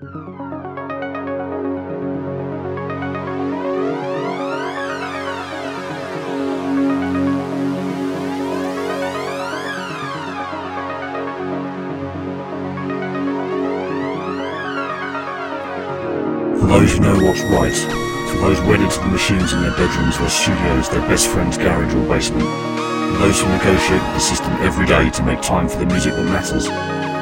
those who know what's right, for those wedded to the machines in their bedrooms, their studios, their best friend's garage or basement, for those who negotiate with the system every day to make time for the music that matters,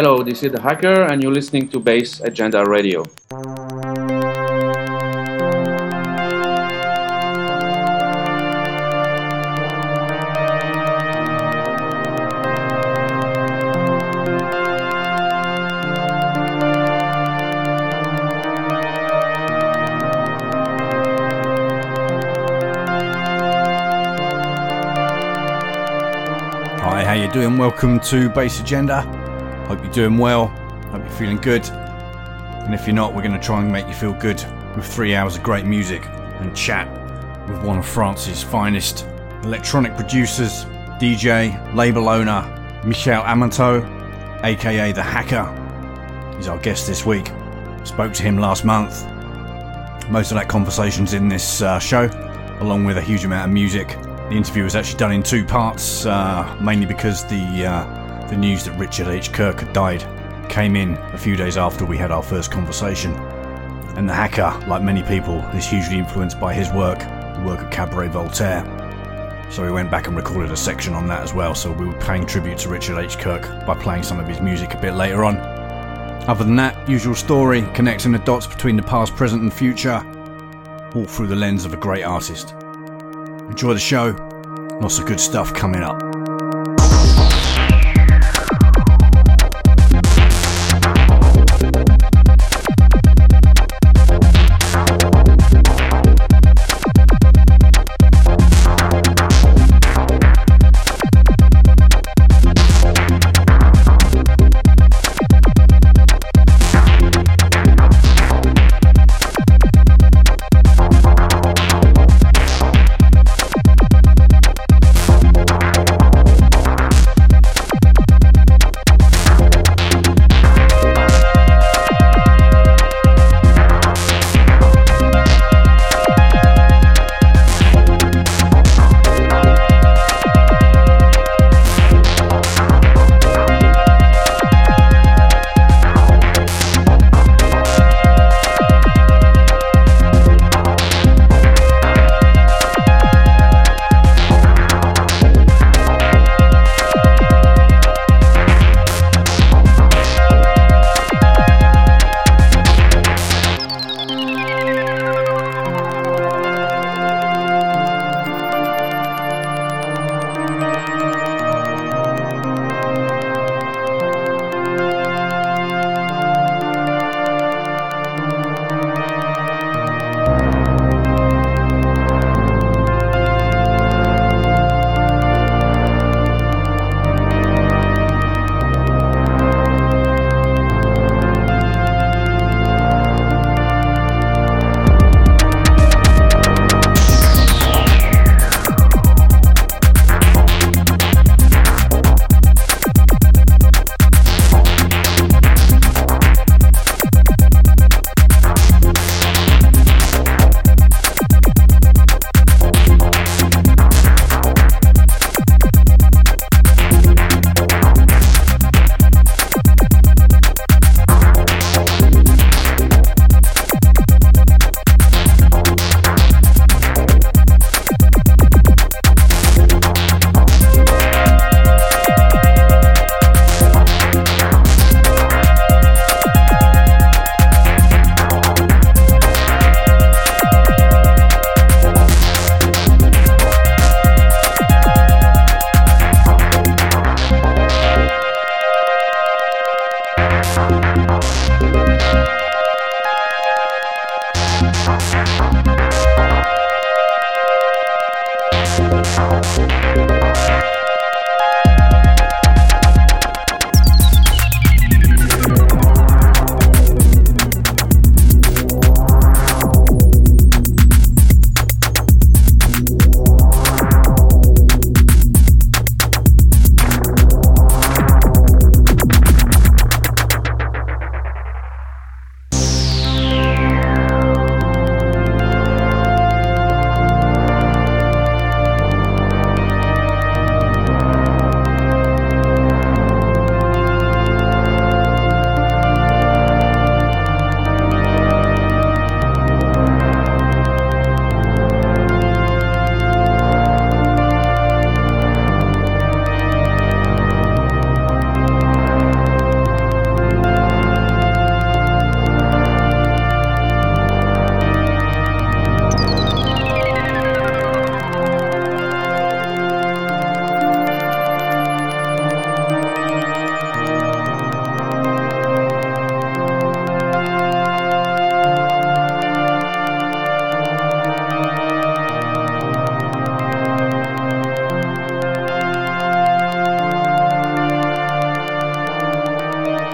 Hello, this is the Hacker, and you're listening to Bass Agenda Radio. Hi, how you doing? Welcome to Bass Agenda. Hope you're doing well. Hope you're feeling good. And if you're not, we're going to try and make you feel good with three hours of great music and chat with one of France's finest electronic producers, DJ, label owner, Michel Amato, aka The Hacker. He's our guest this week. Spoke to him last month. Most of that conversation's in this uh, show, along with a huge amount of music the interview was actually done in two parts, uh, mainly because the uh, the news that Richard H. Kirk had died came in a few days after we had our first conversation. And the hacker, like many people, is hugely influenced by his work, the work of Cabaret Voltaire. So we went back and recorded a section on that as well. So we were paying tribute to Richard H. Kirk by playing some of his music a bit later on. Other than that, usual story, connecting the dots between the past, present, and future, all through the lens of a great artist. Enjoy the show. Lots of good stuff coming up.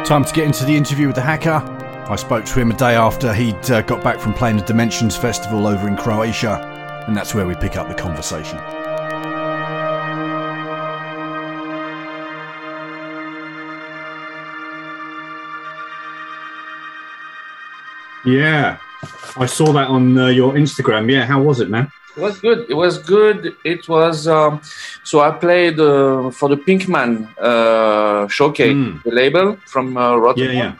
Time to get into the interview with the hacker. I spoke to him a day after he'd uh, got back from playing the Dimensions Festival over in Croatia, and that's where we pick up the conversation. Yeah, I saw that on uh, your Instagram. Yeah, how was it, man? It was good. It was good. It was um, so I played uh, for the Pinkman uh, showcase, Mm. the label from uh, Yeah, Rotterdam. yeah,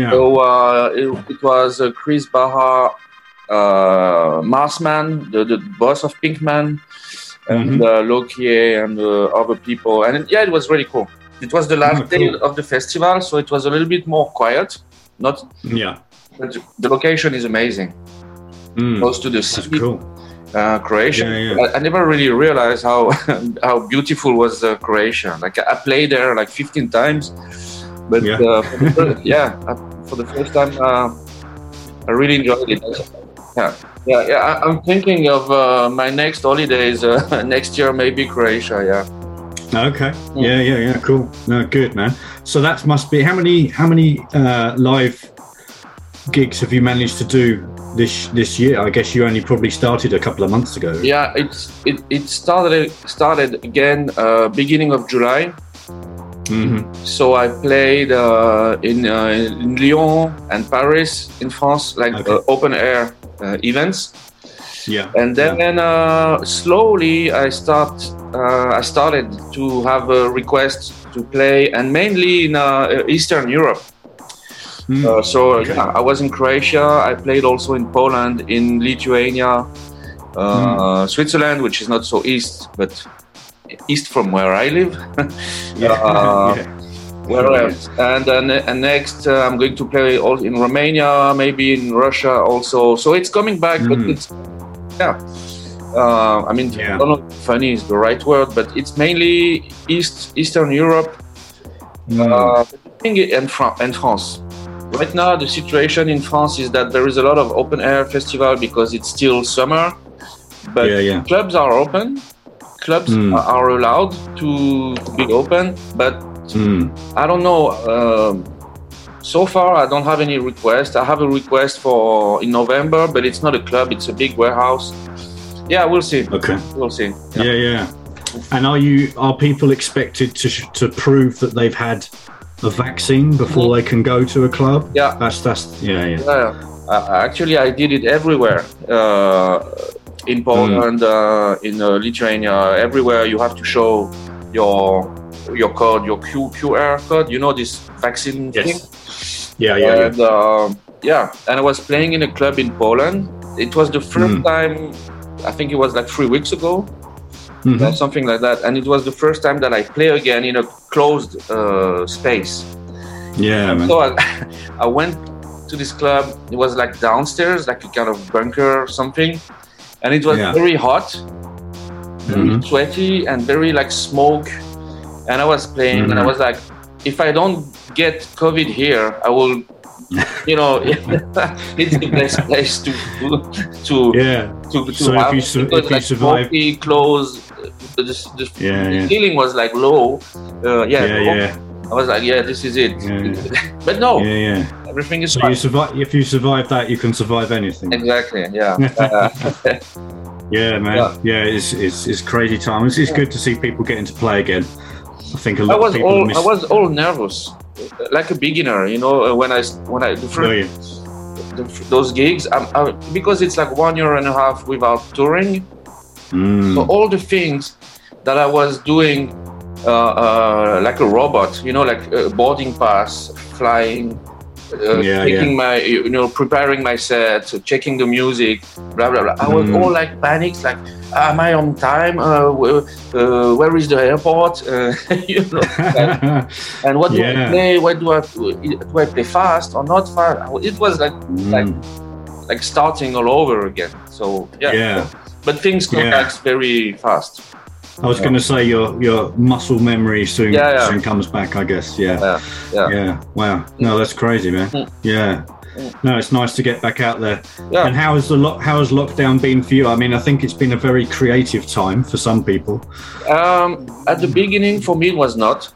yeah. So uh, it, it was uh, Kris Baha, uh, Marsman, the, the boss of Pinkman, and Mhm. uh, Lokier and uh, other people. And it- yeah, it was really cool. It was the last Oh, day of the festival, so it was a little bit more quiet. Not yeah. but the location is amazing, Mm, close to the that's city, cool. Uh, Croatia. Yeah, yeah. I, I never really realized how how beautiful was uh, Croatia. Like I played there like 15 times, but Yeah. uh, for the fir- yeah, uh, for the first time, uh, I really enjoyed it. Yeah, yeah, yeah. I, I'm thinking of uh, my next holidays uh, next year, maybe Croatia. Yeah. Okay. Yeah, yeah, yeah. Cool. No, good, man. So that must be how many how many uh, live gigs have you managed to do this this year? I guess you only probably started a couple of months ago. Yeah, it's it, it started started again uh, beginning of July. hmm So I played uh, in, uh, in Lyon and Paris in France, like Okay. uh, open air uh, events. Yeah. And then uh, slowly I start uh, I started to have a request to play, and mainly in uh, Eastern Europe. Mm. Uh, so Okay. yeah, I was in Croatia. I played also in Poland, in Lithuania, uh, Switzerland, which is not so east, but east from where I live. yeah. uh, yeah. Where else? And then and next, uh, I'm going to play all in Romania, maybe in Russia also. So it's coming back, but Mm. it's yeah. Uh, I mean, Yeah. I don't know if funny is the right word, but it's mainly East Eastern Europe Mm. uh, and, Fran- and France. Right now, the situation in France is that there is a lot of open air festival because it's still summer, but yeah, yeah. clubs are open. Clubs Mm. are- allowed to be open, but Mm. I don't know. Um, so far, I don't have any request. I have a request for in November, but it's not a club; it's a big warehouse. Yeah, we'll see. Okay. We'll see. Yeah, yeah. And are you are people expected to sh- to prove that they've had a vaccine before they can go to a club? Yeah. That's that's yeah, yeah. Yeah. Uh, actually, I did it everywhere. Uh, in Poland, uh, in uh, Lithuania, everywhere you have to show your your code, your Q, QR code. You know this vaccine. Yes. Yeah, yeah, yeah. and um, yeah, and I was playing in a club in Poland. It was the first Mm. time, I think it was like three weeks ago, Mhm. or something like that. And it was the first time that I play again in a closed uh, space. Yeah, man. So I, I went to this club. It was like downstairs, like a kind of bunker or something, and it was Yeah. very hot, very Mhm. sweaty, and very like smoke. And I was playing, and I Mhm. was like, if I don't get COVID here, I will you know, it's the best place to to Yeah. to, to So if have you su- if you like survive- close. The, Yeah, the yeah. feeling was like low. Uh, yeah, Yeah, low. yeah, I was like, yeah, this is it. Yeah, but no, yeah, yeah. everything is So fine. you survive. If you survive that, you can survive anything. Exactly. Yeah. Uh, Yeah, man. Yeah. Yeah, it's, it's it's crazy time. It's, it's good to see people getting to play again. I think a lot was of people all miss. I was all nervous, like a beginner. You know, uh, when I when I the Oh, first the, those gigs, I'm, I, because it's like one year and a half without touring. Mm. So all the things that I was doing, uh, uh, like a robot, you know, like uh, boarding pass, flying, uh, Yeah, taking my, you know, preparing my set, checking the music, blah blah blah. I was Mm. all like panics, like, am I on time? Uh, where, uh, where is the airport? Uh, you know, and, and what do I play? What do I do? I play fast or not fast? It was like like Mm. like starting all over again. So yeah, Yeah. But things come Yeah. back very fast. I was going to say your your muscle memory soon Yeah, yeah. soon comes back. I guess. Yeah. Yeah, yeah. Yeah. Wow. No, that's crazy, man. Mm. Yeah. Mm. No, it's nice to get back out there. Yeah. And how has the lo- how has lockdown been for you? I mean, I think it's been a very creative time for some people. Um, at the beginning, for me, it was not.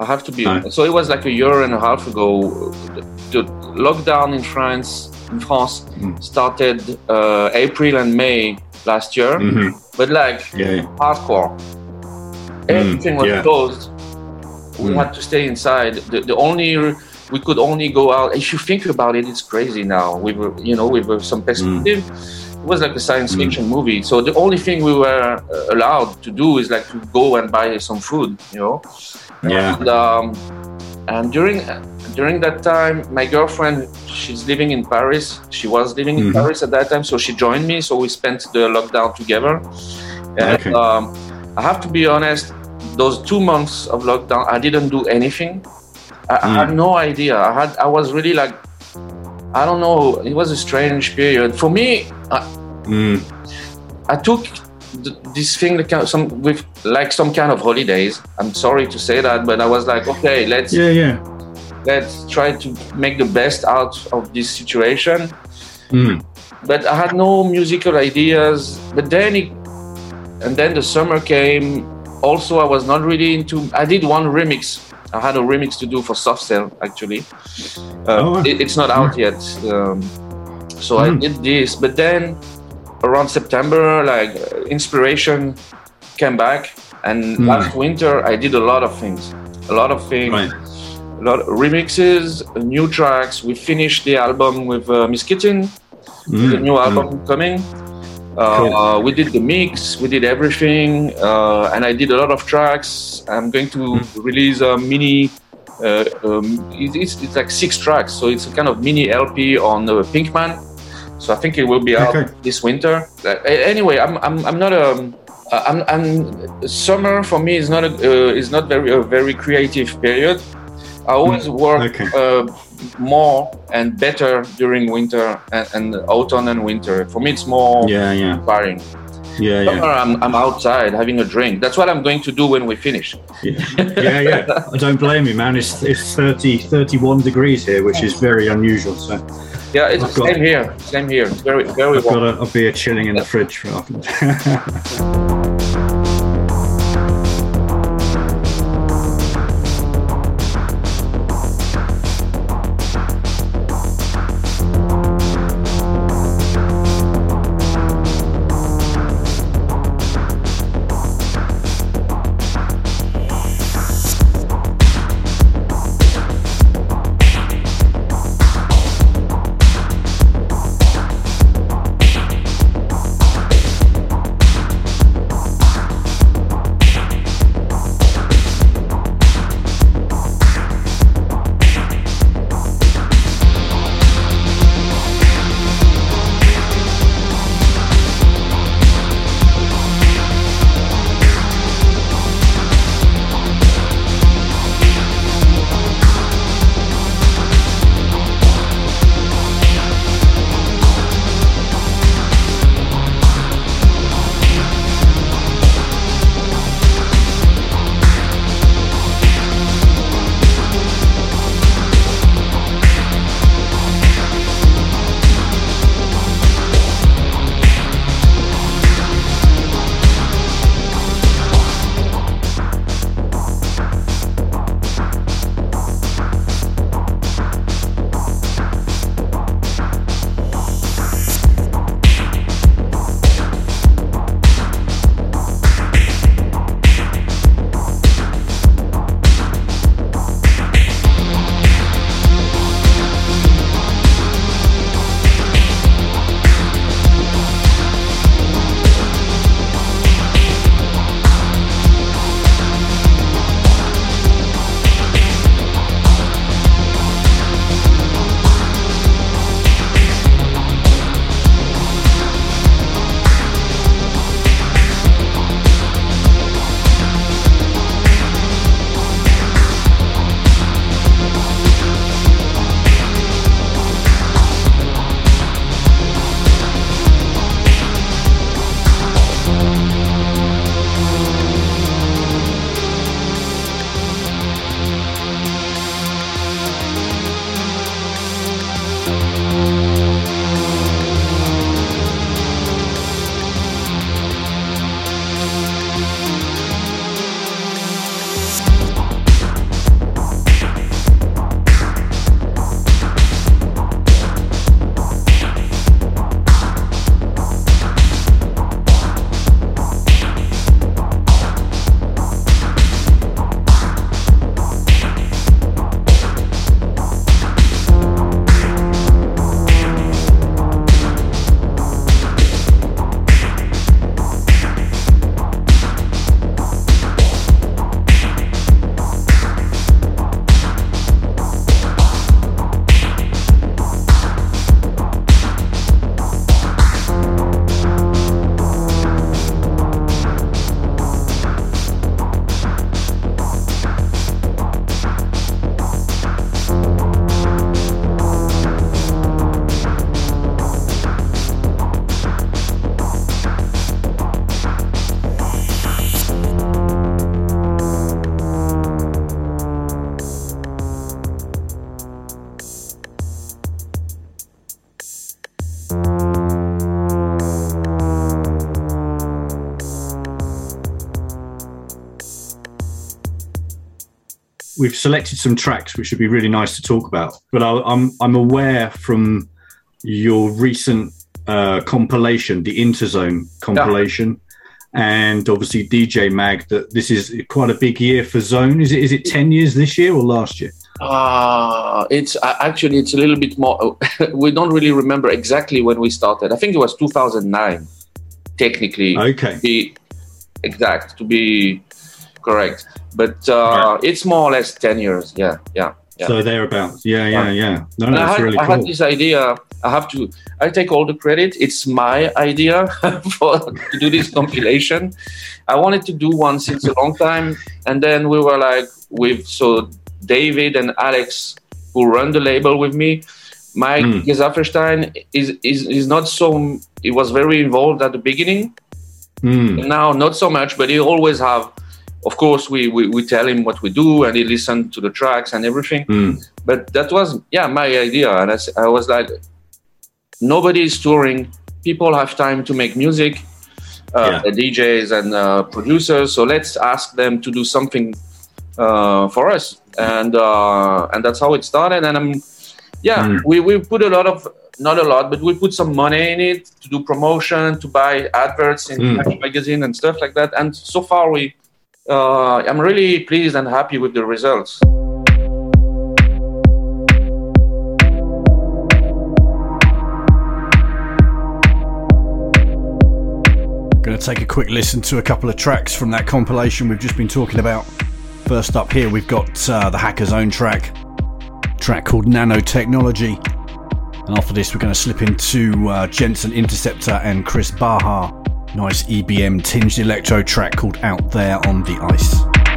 I have to be No. So it was like a year and a half ago. The, the lockdown in France, in France, Mm. started uh, April and May last year, hmm but like Yeah. hardcore. Everything was Mm, yeah. closed. We Mm. had to stay inside. The, the only we could only go out. If you think about it, it's crazy now. We were, you know, with uh, some perspective. It was like a science Mm. fiction movie. So the only thing we were uh, allowed to do is like to go and buy some food, you know. Yeah. And, um, and during during that time, my girlfriend, she's living in Paris. She was living in Mhm. Paris at that time, so she joined me. So we spent the lockdown together. And Okay. um, I have to be honest, those two months of lockdown, I didn't do anything. I, I had no idea. I had, I was really like, I don't know. It was a strange period for me. I, Mm. I took this thing like some with like some kind of holidays. I'm sorry to say that, but I was like, okay, let's Yeah. Yeah. let's try to make the best out of this situation. Mm. But I had no musical ideas. But then it, and then the summer came. Also, I was not really into. I did one remix. I had a remix to do for Soft Cell actually. Uh, Oh. it- it's not out yet. Um, so I Mm. did this, but then around September, like uh, inspiration came back, and Mm. last winter I did a lot of things. A lot of things Right. a lot of remixes, new tracks. We finished the album with uh, Miss Kittin, Mm. the new album coming. Uh, Cool. uh, we did the mix, we did everything, uh, and I did a lot of tracks. I'm going to Mm. release a mini. Uh, um, it's, it's like six tracks, so it's a kind of mini LP on uh, Pinkman. So I think it will be out Okay. this winter. Uh, anyway, I'm, I'm, I'm not a. I'm, I'm, summer for me is not a uh, is not very a very creative period. I always work Okay. uh, more and better during winter and, and autumn and winter. For me, it's more Yeah. Yeah. inspiring. Yeah. Yeah. I'm, I'm outside having a drink. That's what I'm going to do when we finish. Yeah. Yeah. Yeah. I don't blame you, man. It's it's 30, 31 degrees here, which is very unusual. So Yeah, it's I've the got- same here. Same here. It's very very I've warm. got a, a beer chilling in the fridge for after. we've selected some tracks which would be really nice to talk about. But I, I'm I'm aware from your recent uh, compilation, the Interzone compilation, and obviously DJ Mag, that this is quite a big year for Zone. Is it is it ten years this year or last year? Uh, it's uh, actually it's a little bit more. we don't really remember exactly when we started. I think it was 2009, technically. Okay. To be exact, to be correct, but uh, it's more or less 10 years. Yeah, yeah, yeah. So thereabouts. Yeah, yeah, yeah. No, I, that's had, really I had this idea. I have to. I take all the credit. It's my idea for to do this compilation. I wanted to do one since a long time, and then we were like with so David and Alex, who run the label with me. Mike Mm. Gesaffelstein is, is is not so. He was very involved at the beginning. Mm, Now not so much, but he always have. Of course, we, we, we tell him what we do, and he listen to the tracks and everything. Mm, but that was yeah my idea. And I was like nobody is touring. People have time to make music uh, the djs and uh, producers. So let's ask them to do something uh, for us. And uh, and that's how it started. And i'm yeah Mm. we, we put a lot of not a lot but we put some money in it to do promotion to buy adverts in Mm. Magazine and stuff like that. And so far we uh, i'm really pleased and happy with the results Going to take a quick listen to a couple of tracks from that compilation we've just been talking about. First up here, we've got uh, the Hacker's Own track, track called Nanotechnology. And after this, we're going to slip into uh, Jensen Interceptor and Kris Baha. Nice EBM tinged electro track called Out There on the Ice.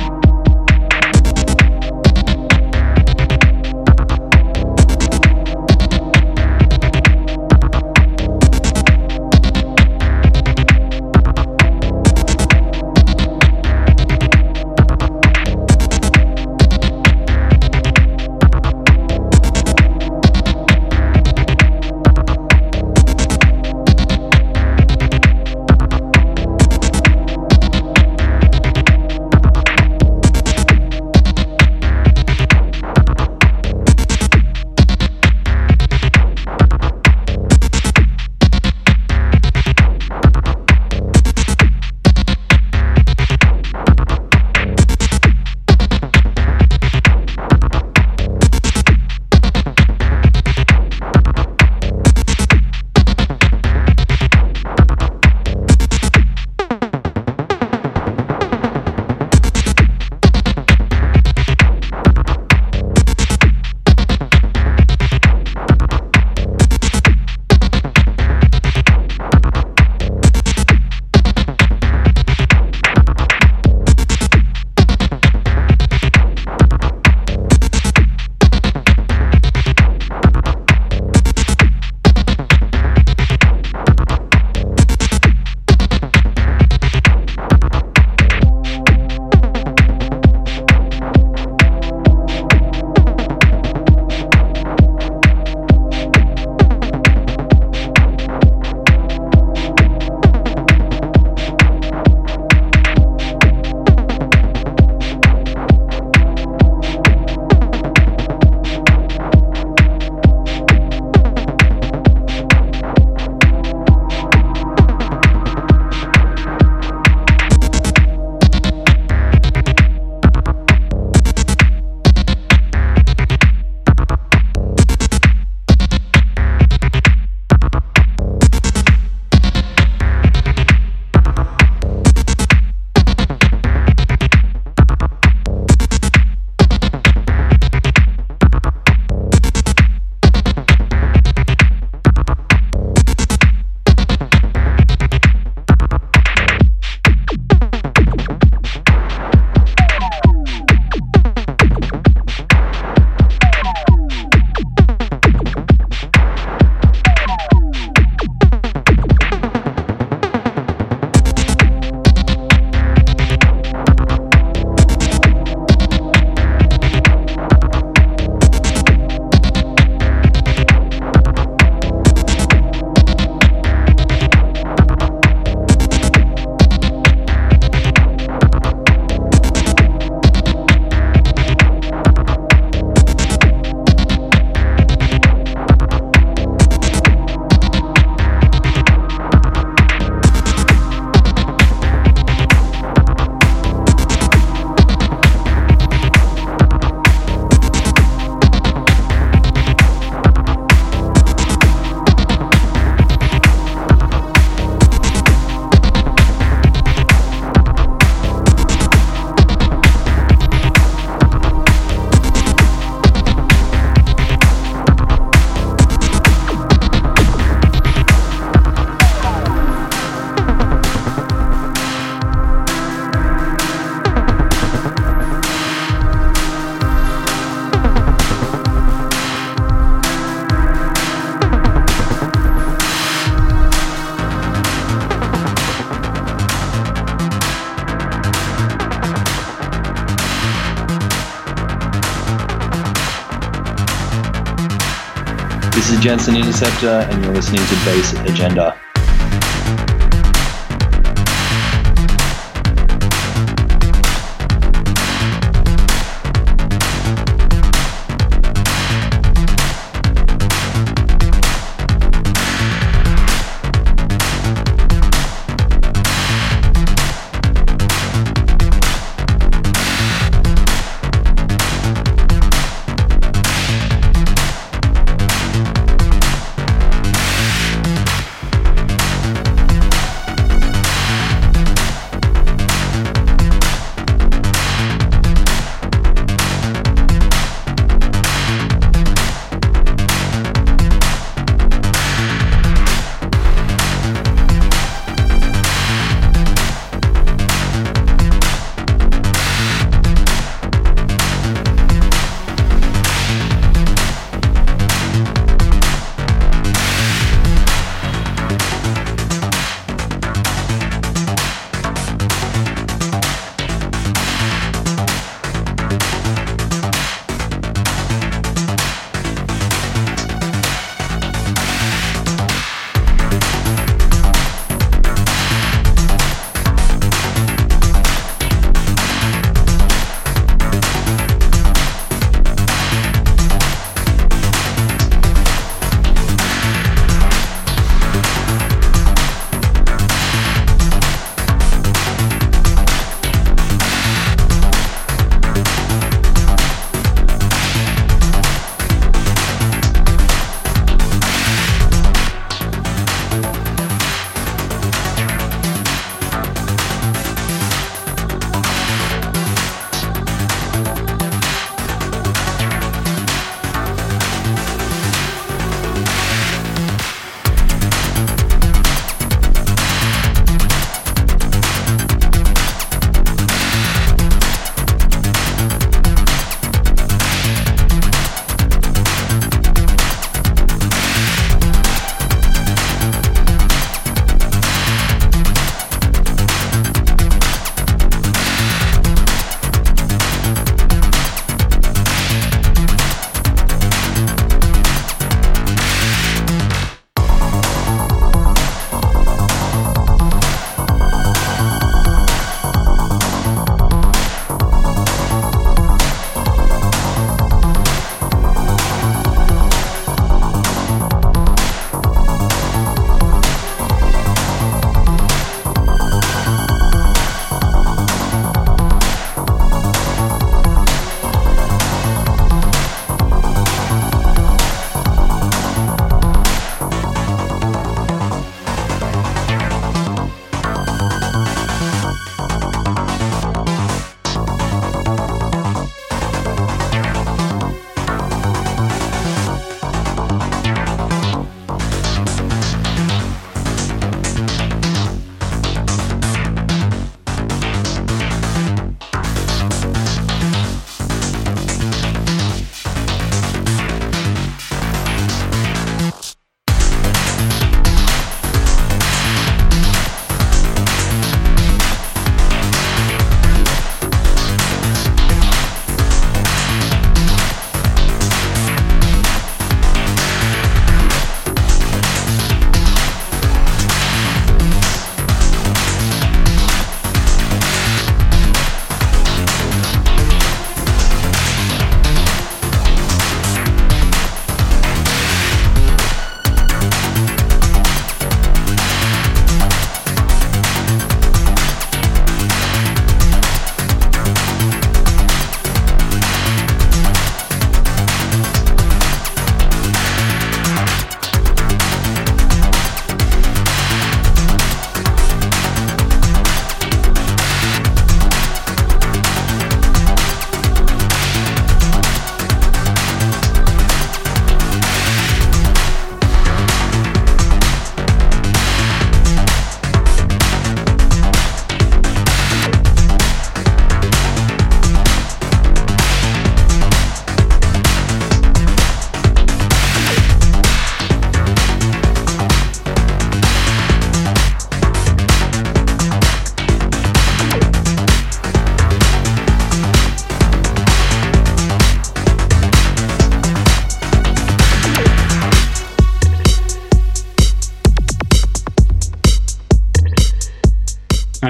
Is Jensen Interceptor, and you're listening to Bass Agenda.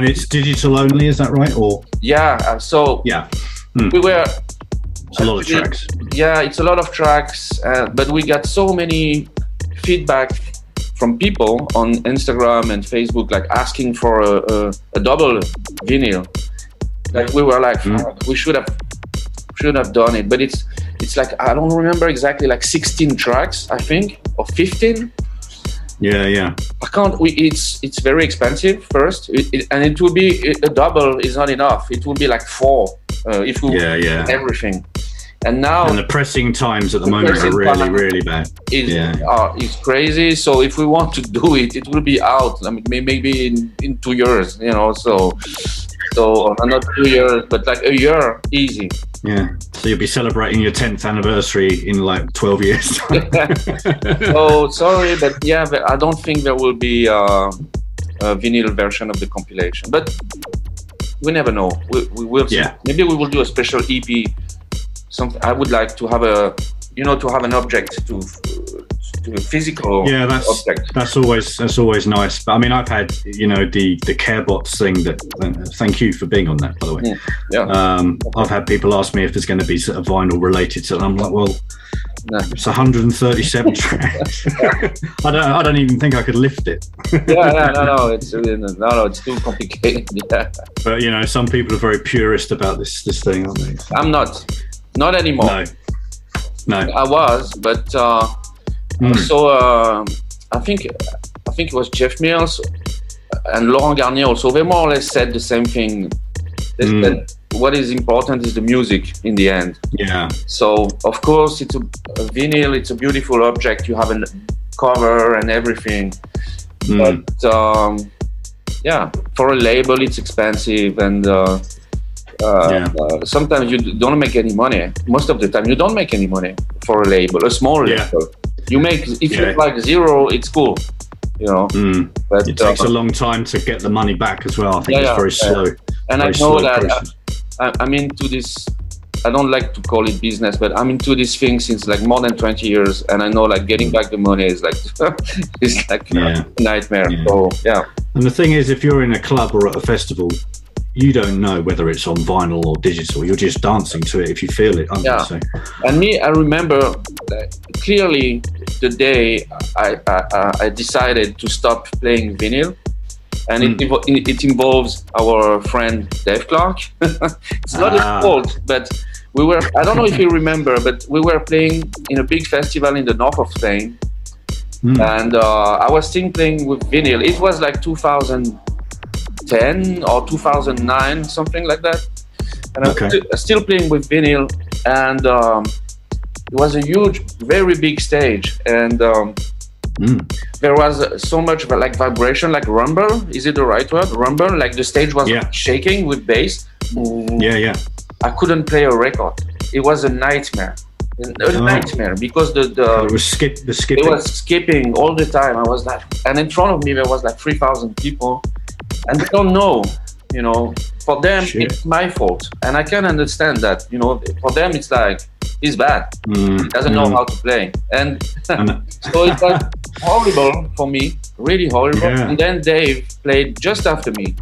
And it's digital only, is that right? Or yeah. uh, So yeah, we were it's a lot of tracks. yeah it's a lot of tracks uh, but we got so many feedback from people on instagram and facebook like asking for a, a, a double vinyl like we were like "Fuck, we should have should have done it but it's it's like i don't remember exactly like 16 tracks i think or 15 Yeah, yeah, I can't. We, it's it's very expensive first, it, it, and it will be a double is not enough. It will be like four uh, if we yeah, yeah. everything. And now And the pressing times at the The moment are really, really bad. is Yeah. uh, is crazy. So if we want to do it, it will be out. I mean, maybe in, in two years, you know. So so uh, not two years, but like a year, easy. Yeah. So you'll be celebrating your 10th anniversary in like 12 years. Oh, sorry, but yeah, but I don't think there will be uh, a vinyl version of the compilation. But we never know. We, we will. see. Yeah. Maybe we will do a special EP. Something I would like to have a, you know, to have an object to a physical yeah, that's object. that's always that's always nice. But I mean, I've had you know the the CareBots thing. That thank you for being on that, by the way. Yeah. Yeah. Um, I've had people ask me if there's going to be sort of vinyl related to it. I'm like, well, No. it's 137 tracks. I don't I don't even think I could lift it. yeah, no, no, no, it's no, no, it's too complicated. Yeah. But you know, some people are very purist about this this thing, aren't they? I'm not, not anymore. No, no. I was, but uh, Mm. so uh, I think I think it was Jeff Mills and Laurent Garnier also. They more or less said the same thing. They Mm. said what is important is the music in the end. Yeah, So of course it's a, a vinyl. It's a beautiful object. You have a cover and everything. Mm. but um, yeah, for a label, it's expensive, and uh, uh, Yeah. uh, sometimes you don't make any money. Most of the time, you don't make any money for a label, a small Yeah. label. You make if you like zero, it's cool, you know. Mm. But It takes uh, a long time to get the money back as well. I think Yeah, it's very yeah. slow. and I very know that uh. I, I'm into this. I don't like to call it business, but I'm into this thing since like more than 20 years, and I know like getting back the money is like is like Yeah. a nightmare. Yeah. So yeah, And the thing is, if you're in a club or at a festival, you don't know whether it's on vinyl or digital. You're just dancing to it if you feel it. Yeah. So, And me, I remember uh, clearly the day I, I, I- I decided to stop playing vinyl. And it, invo- it, it involves our friend Dave Clarke. it's not Ah. his fault, but we were, I don't know if you remember, but we were playing in a big festival in the north of Spain. Mm. And uh, I was still playing with vinyl. It was like 2010 or 2009, something like that. And Okay. I'm sti- still playing with vinyl. And um, it was a huge, very big stage. And um, Mm. there was uh, so much like vibration, like rumble. Is it the right word? Rumble. Like the stage was Yeah. shaking with bass. Yeah, yeah. I couldn't play a record. It was a nightmare. A Oh. nightmare because the, the it was skip the skipping. it was skipping all the time. I was like, and in front of me there was like three thousand people, and they don't know. You know, for them Shit. it's my fault, and I can understand that. You know, for them it's like he's bad. Mm, He doesn't know mm. how to play, and so it's was horrible for me, really horrible. Yeah. And then Dave played just after me,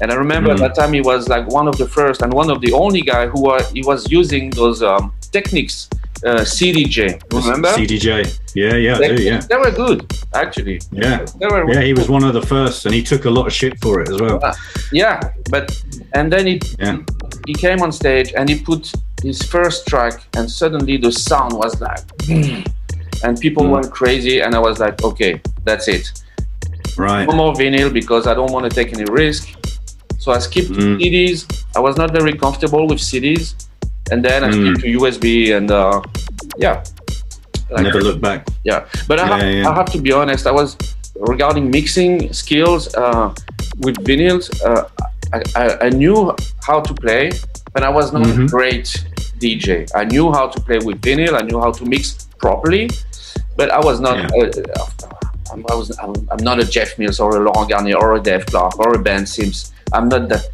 and I remember Mm. that time he was like one of the first and one of the only guy who were he was using those um, techniques, uh, CDJ. Remember? CDJ. Yeah, yeah, They, do, yeah. they were good, actually. Yeah. They were Yeah, he was one of the first, and he took a lot of shit for it as well. Yeah, but and then he Yeah. he came on stage and he put his first track, and suddenly the sound was like, and people Mm. went crazy, and I was like, okay, that's it. Right. No more vinyl because I don't want to take any risk. So I skipped Mm. CDs. I was not very comfortable with CDs, and then I Mm. to USB, and uh, yeah, Like- Never look back. yeah. But I, Yeah, have, yeah. I have to be honest. I was regarding mixing skills uh, with vinyls. Uh, I, I, I knew how to play, but I was not a Mhm. great DJ. I knew how to play with vinyl. I knew how to mix properly, but I was not. Yeah. Uh, I'm, I was. I'm, I'm not a Jeff Mills or a Laurent Garnier or a Dave Clarke or a Ben Sims. I'm not that.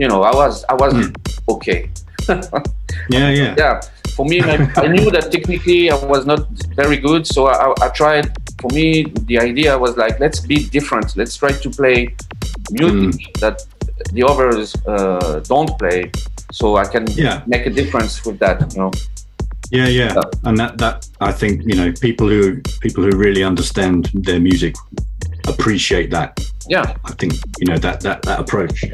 You know, I was. I was Hmm. okay. Yeah, yeah. yeah for me my, i knew that technically i was not very good so I, I tried for me the idea was like let's be different let's try to play music that the others uh, don't play, so I can Yeah. make a difference with that. You know. Yeah, yeah, Yeah. and that that I think you know people who people who really understand their music appreciate that. Yeah. I think you know that that that approach.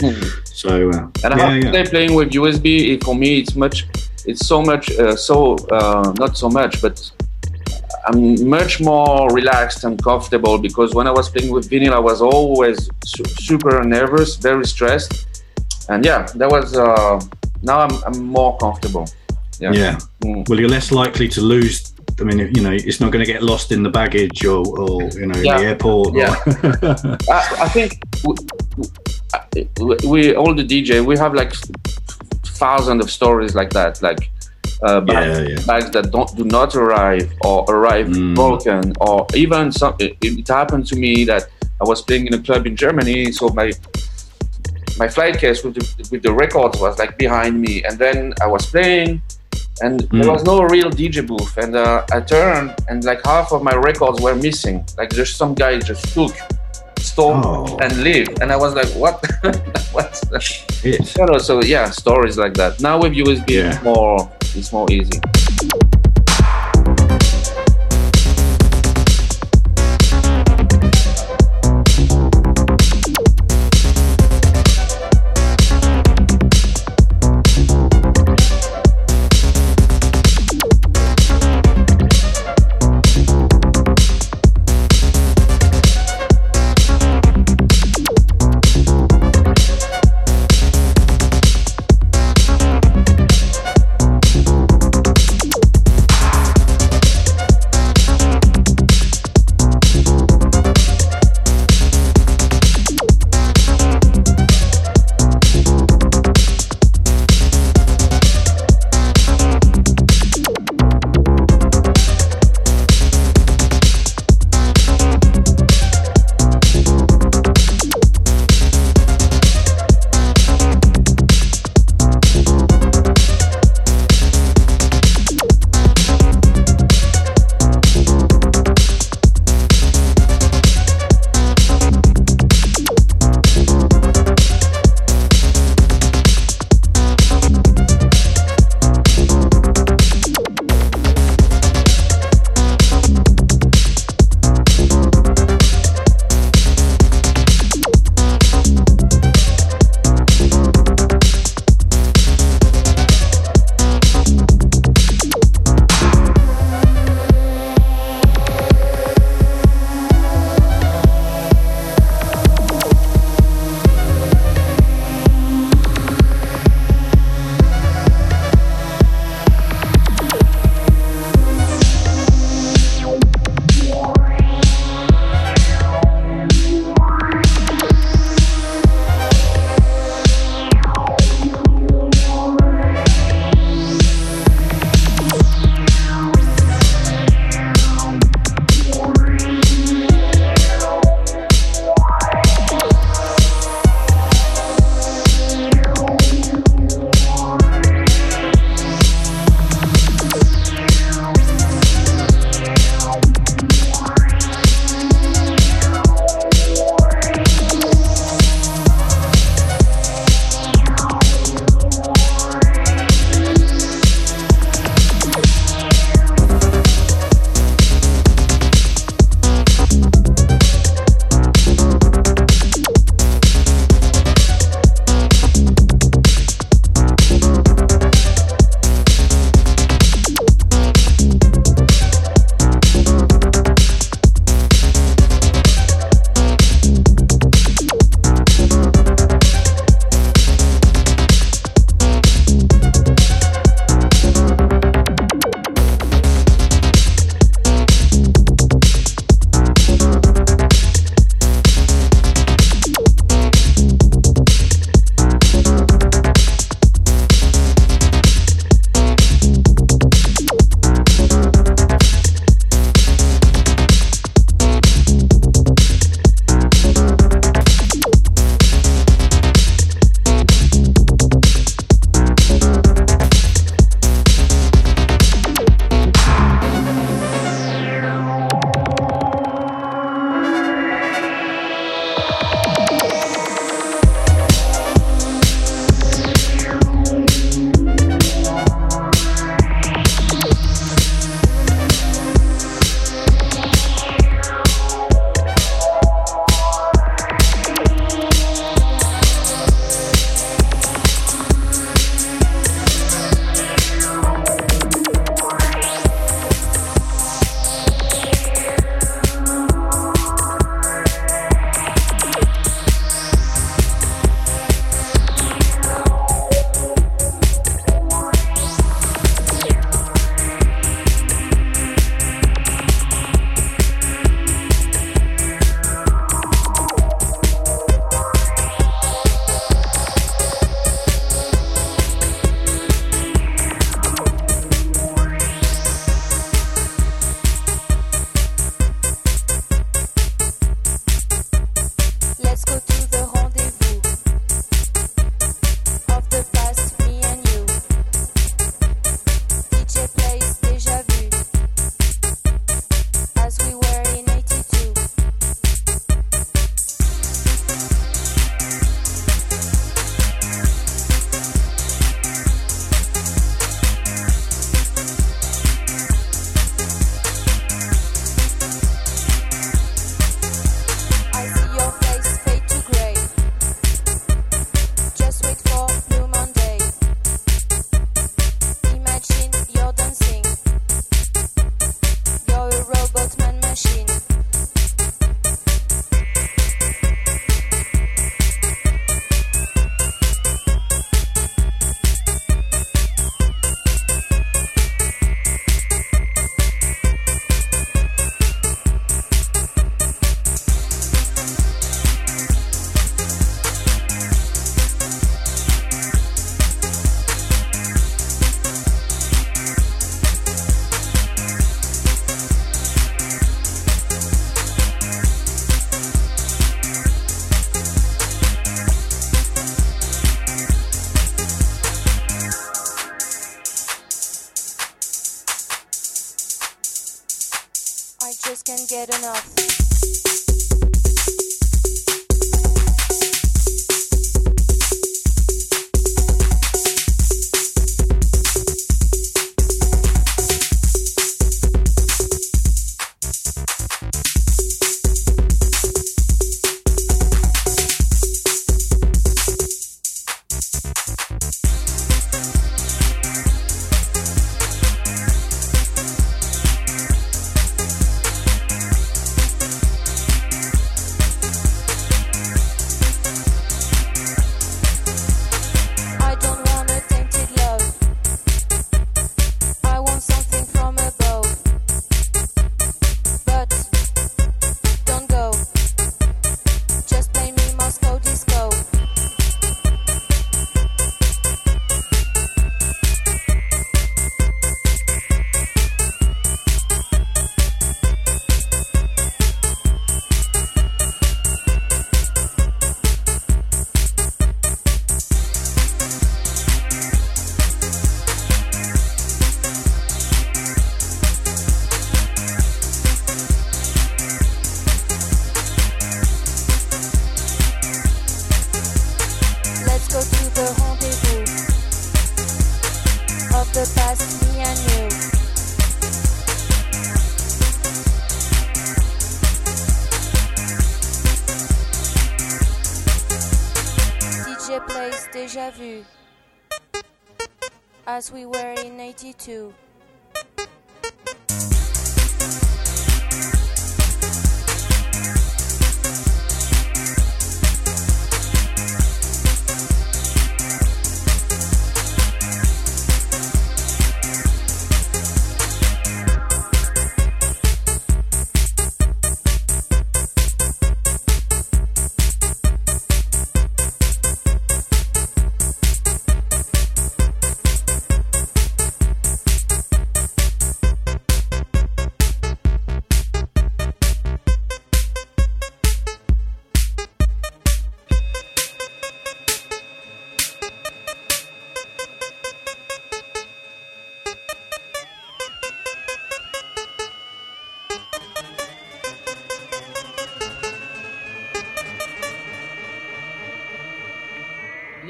So uh, And I yeah, have to yeah, say, playing with USB it, for me, it's much, it's so much, uh, so uh, not so much, but I'm much more relaxed and comfortable because when I was playing with vinyl, I was always su- super nervous, very stressed, and yeah, that was. Uh, now I'm, I'm more comfortable. Yeah. yeah. Mm. Well, you're less likely to lose. I mean, you know, it's not going to get lost in the baggage or, or you know, Yeah. the airport. or- Yeah. I, I think we, we, we all the DJ we have like thousands of stories like that, like uh, bags, Yeah, yeah. bags that don't do not arrive or arrive Mm. broken, or even some. It, it happened to me that I was playing in a club in Germany, so my my flight case with the with the records was like behind me, and then I was playing. And there Mm. was no real DJ booth, and uh, I turned, and like half of my records were missing. Like just some guy just took, stole, Oh. and leave. And I was like, what? what? It's, You know, so yeah, stories like that. Now with USB, Yeah. it's more, it's more easy. In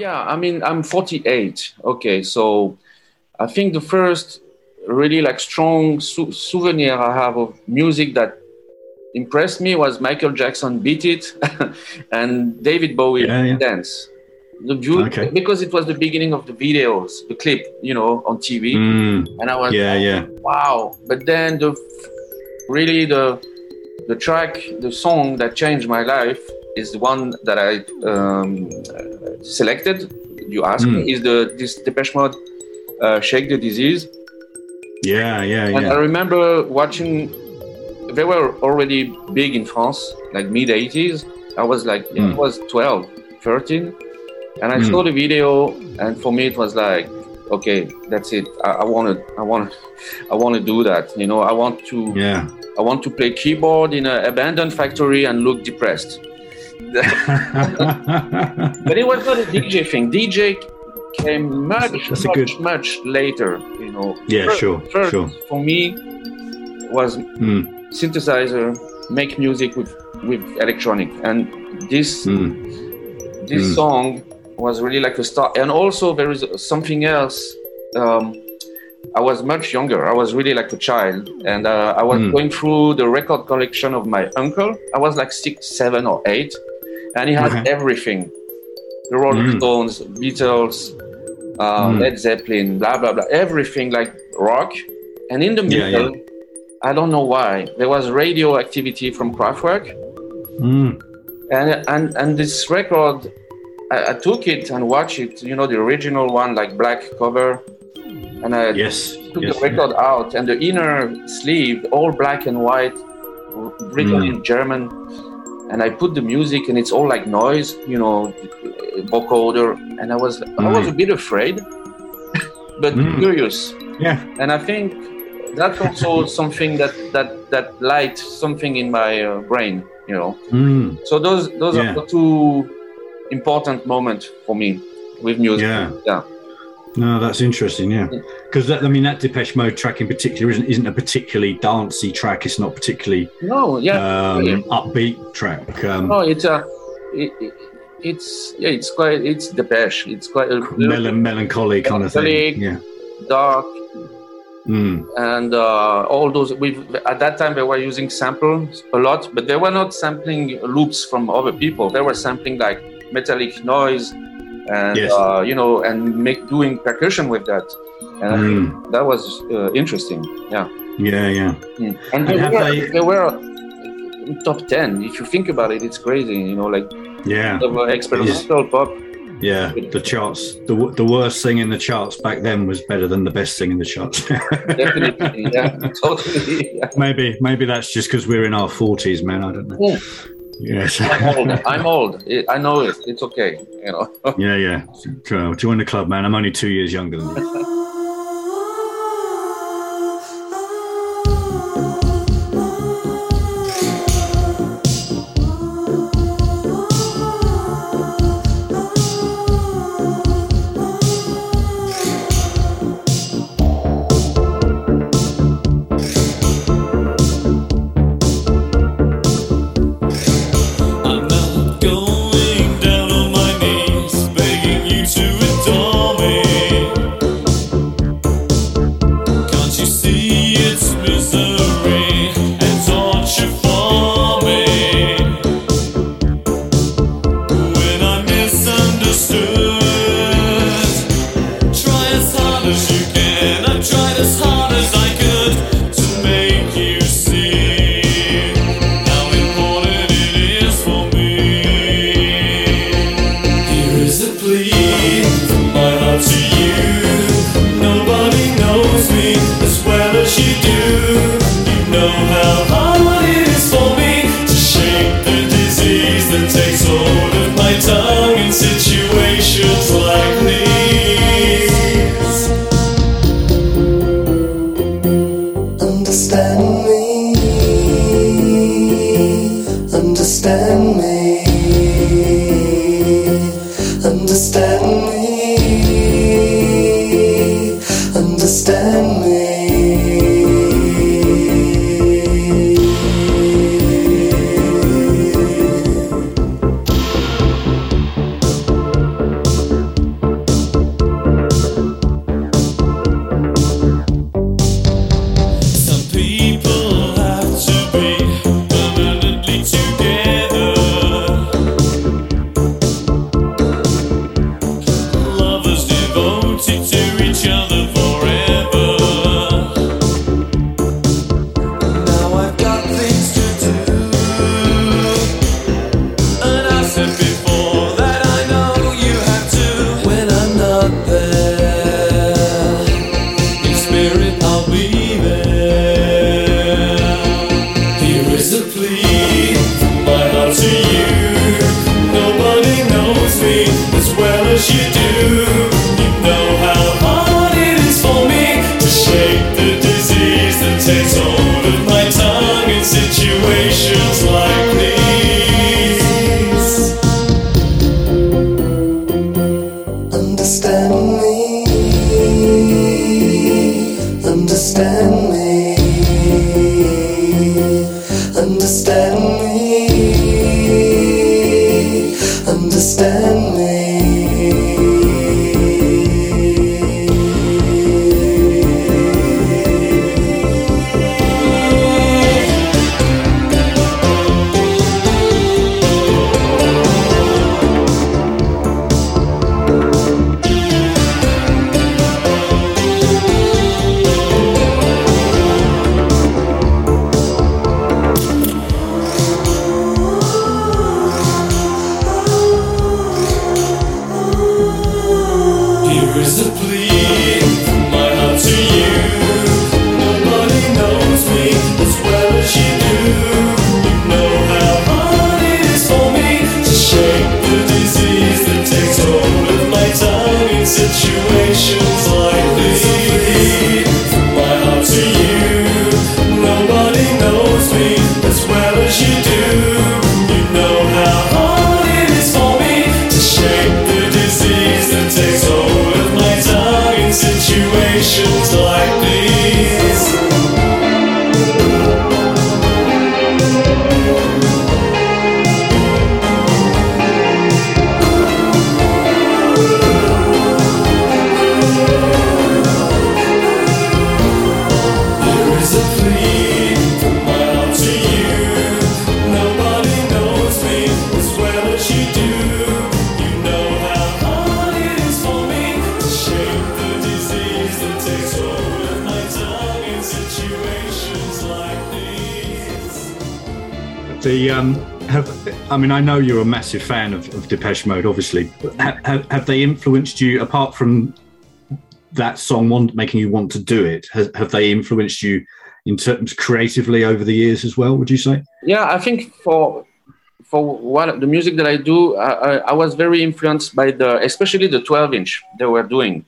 Yeah, I mean, I'm 48. Okay, so I think the first really like strong sou- souvenir I have of music that impressed me was Michael Jackson "Beat It" and David Bowie Yeah, yeah. "Dance." The view, Okay. because it was the beginning of the videos, the clip, you know, on TV, Mm, and I was yeah, yeah. wow. But then the really the the track, the song that changed my life is the one that I um, selected. You ask Hmm. me is the this Depeche Mode uh, "Shake the Disease," Yeah, yeah, and I remember watching. They were already big in France, like mid '80s. I was like, Hmm. I was 12, 13, and I Hmm. saw the video, and for me it was like, okay, that's it. I want to, I want, I want to do that. You know, I want to. Yeah. I want to play keyboard in an abandoned factory and look depressed. But it was not a DJ thing. DJ came much, That's much, good- much later. You know. Yeah, First- sure, First, sure. for me, was Mm, synthesizer, make music with with electronic, and this mm, this Mm. song was really like a start. And also there is something else. Um, I was much younger. I was really like a child, and uh, I was Mm. going through the record collection of my uncle. I was like six, seven, or eight, and he had everything: the Rolling Mm. Stones, Beatles, uh, Mm. Led Zeppelin, blah blah blah, everything like rock. And in the Yeah, middle, I don't know why, there was radio activity from Kraftwerk, mm. and and and this record I, I took it and watched it you know the original one like black cover and i Yes. took yes. the record out and the inner sleeve all black and white written Mm. in german and i put the music and it's all like noise you know vocoder and i was i was a bit afraid but Mm. curious Yeah. and i think that's also something that that that light something in my uh, brain you know Mm. so those those Yeah. are the two important moments for me with music. Yeah. Yeah. No, that's interesting. Yeah, because I mean that Depeche Mode track in particular isn't isn't a particularly dancey track. It's not particularly No, yeah, um, yeah. upbeat track. Um, no, it's a, it, it, it's yeah, it's quite, it's Depeche. It's quite a Melon, melancholy kind of thing. Yeah. dark, Mm. and uh, all those. We at that time they were using samples a lot, but they were not sampling loops from other people. They were sampling like metallic noise, and Yes. uh, you know, and make doing percussion with that. And Mm. that was uh, interesting. Yeah. Yeah, yeah. Mm. And they, And were, they- they were top 10. If you think about it, it's crazy. You know, like Yeah, experimental pop. yeah. The charts, the the worst thing in the charts back then was better than the best thing in the charts. Definitely. yeah, totally. Yeah. maybe, maybe that's just because we're in our forties, man. I don't know. Yeah. Yes. I'm old. I'm old. I know it. It's okay. You know. yeah, yeah. Uh, join the club, man. I'm only two years younger than you. see. I mean I know you're a massive fan of, of Depeche Mode, obviously. But ha- have, have they influenced you apart from that song want, making you want to do it? Has, have they influenced you in terms creatively over the years as well? Would you say? Yeah, I think for for what the music that I do, I, I, I was very influenced by the, especially the 12 inch they were doing,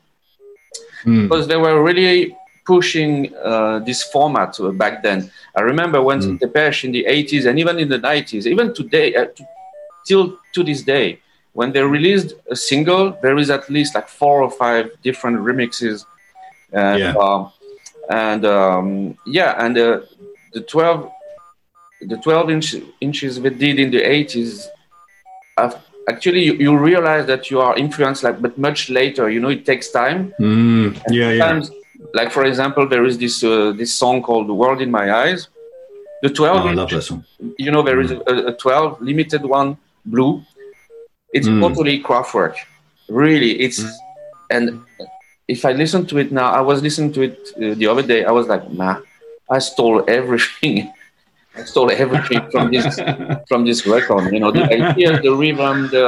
Mm. because they were really pushing uh, this format uh, back then. I remember when Mm. Depeche in the 80s and even in the 90s, even today, uh, t- till to this day, when they released a single, there is at least like four or five different remixes. And, Yeah. um, and um, yeah, and uh, the 12 the 12 inch, inches we did in the 80s uh, actually you, you realize that you are influenced like but much later you know it takes time Mm. Yeah, yeah. Like for example there is this uh, this song called the world in my eyes. The 12 Oh, I love that song. you know there is a, a 12 limited one blue. It's Mm. totally Kraftwerk. Really it's and if i listen to it now i was listening to it uh, the other day. I was like nah i stole everything. I stole everything from this from this record you know. The idea the rhythm the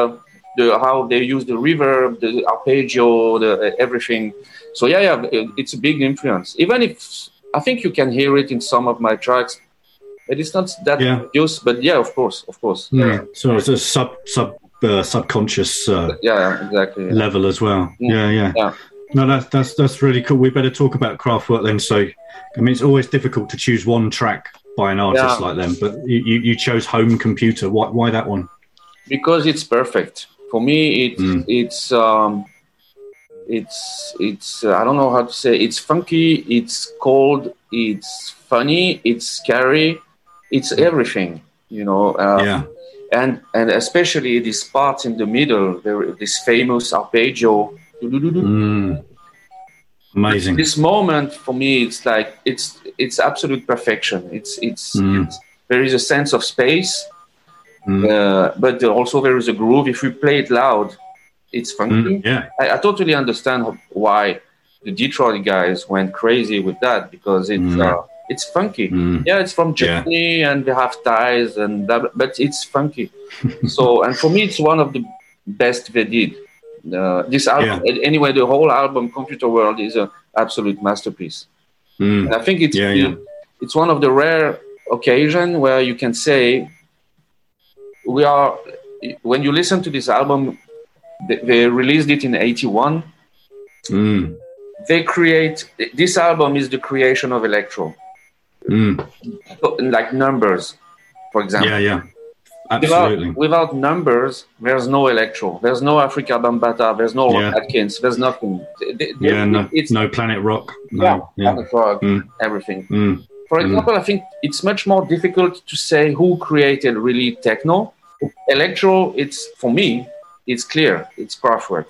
the how they use the reverb the arpeggio the everything so yeah yeah it- it's a big influence even if i think you can hear it in some of my tracks but it's not that Yeah. but yeah of course of course Mm. So it's a sub sub uh, subconscious uh, yeah, yeah exactly level as well. Yeah, yeah. Yeah. No, that's that's that's really cool. We better talk about Kraftwerk then. So, I mean, it's always difficult to choose one track by an artist Yeah. like them, but you, you, you chose Home Computer. Why why that one? because it's perfect for me it Mm. it's um it's it's uh, i don't know how to say it's funky it's cold it's funny it's scary it's everything you know uh, yeah, and and especially this part in the middle there this famous arpeggio mm. amazing. this moment for me it's like it's it's absolute perfection it's it's, Mm. it's there is a sense of space Mm. uh, but also there is a groove if we play it loud it's funky Mm. Yeah, I, I totally understand why the Detroit guys went crazy with that because it's Mm. uh, it's funky. Mm. Yeah, it's from Yeah. And they have ties and blah, but it's funky. so and for me, it's one of the best they did. Uh, this album, anyway, the whole album, Computer World, is an absolute masterpiece. Mm. And I think it's Yeah, yeah. it's one of the rare occasion where you can say we are when you listen to this album they, they released it in 81 Mm. they create this album is the creation of electro Mm. like numbers for example Yeah, yeah. without, Absolutely. without numbers there's no electro there's no Afrika Bambaataa there's no Yeah. atkins there's nothing they- Yeah, no, it's no Planet Rock. No, yeah, yeah. Planet Rock, Mm. everything Mm. For Mm. example, I think it's much more difficult to say who created really techno. Electro, it's for me, it's clear. It's Kraftwerk.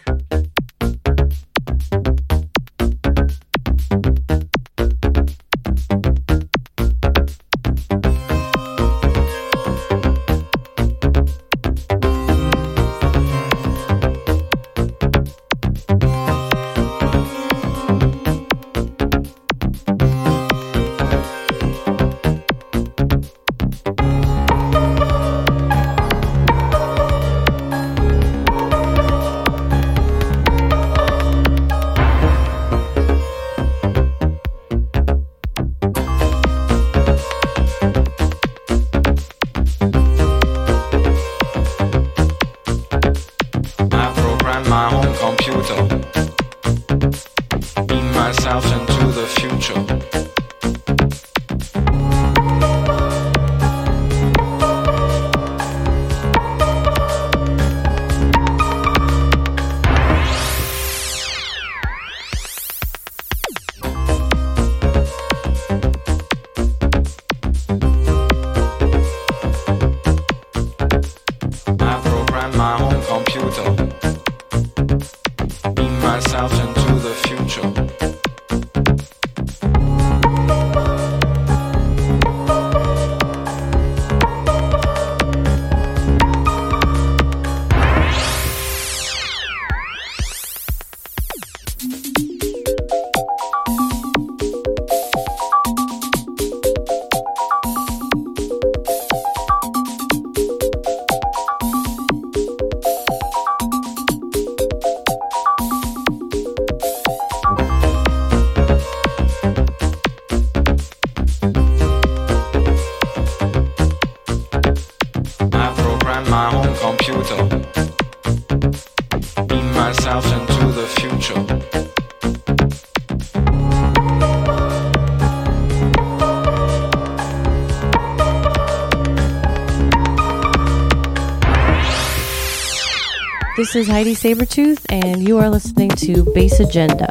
This is Heidi Sabertooth, and you are listening to Bass Agenda.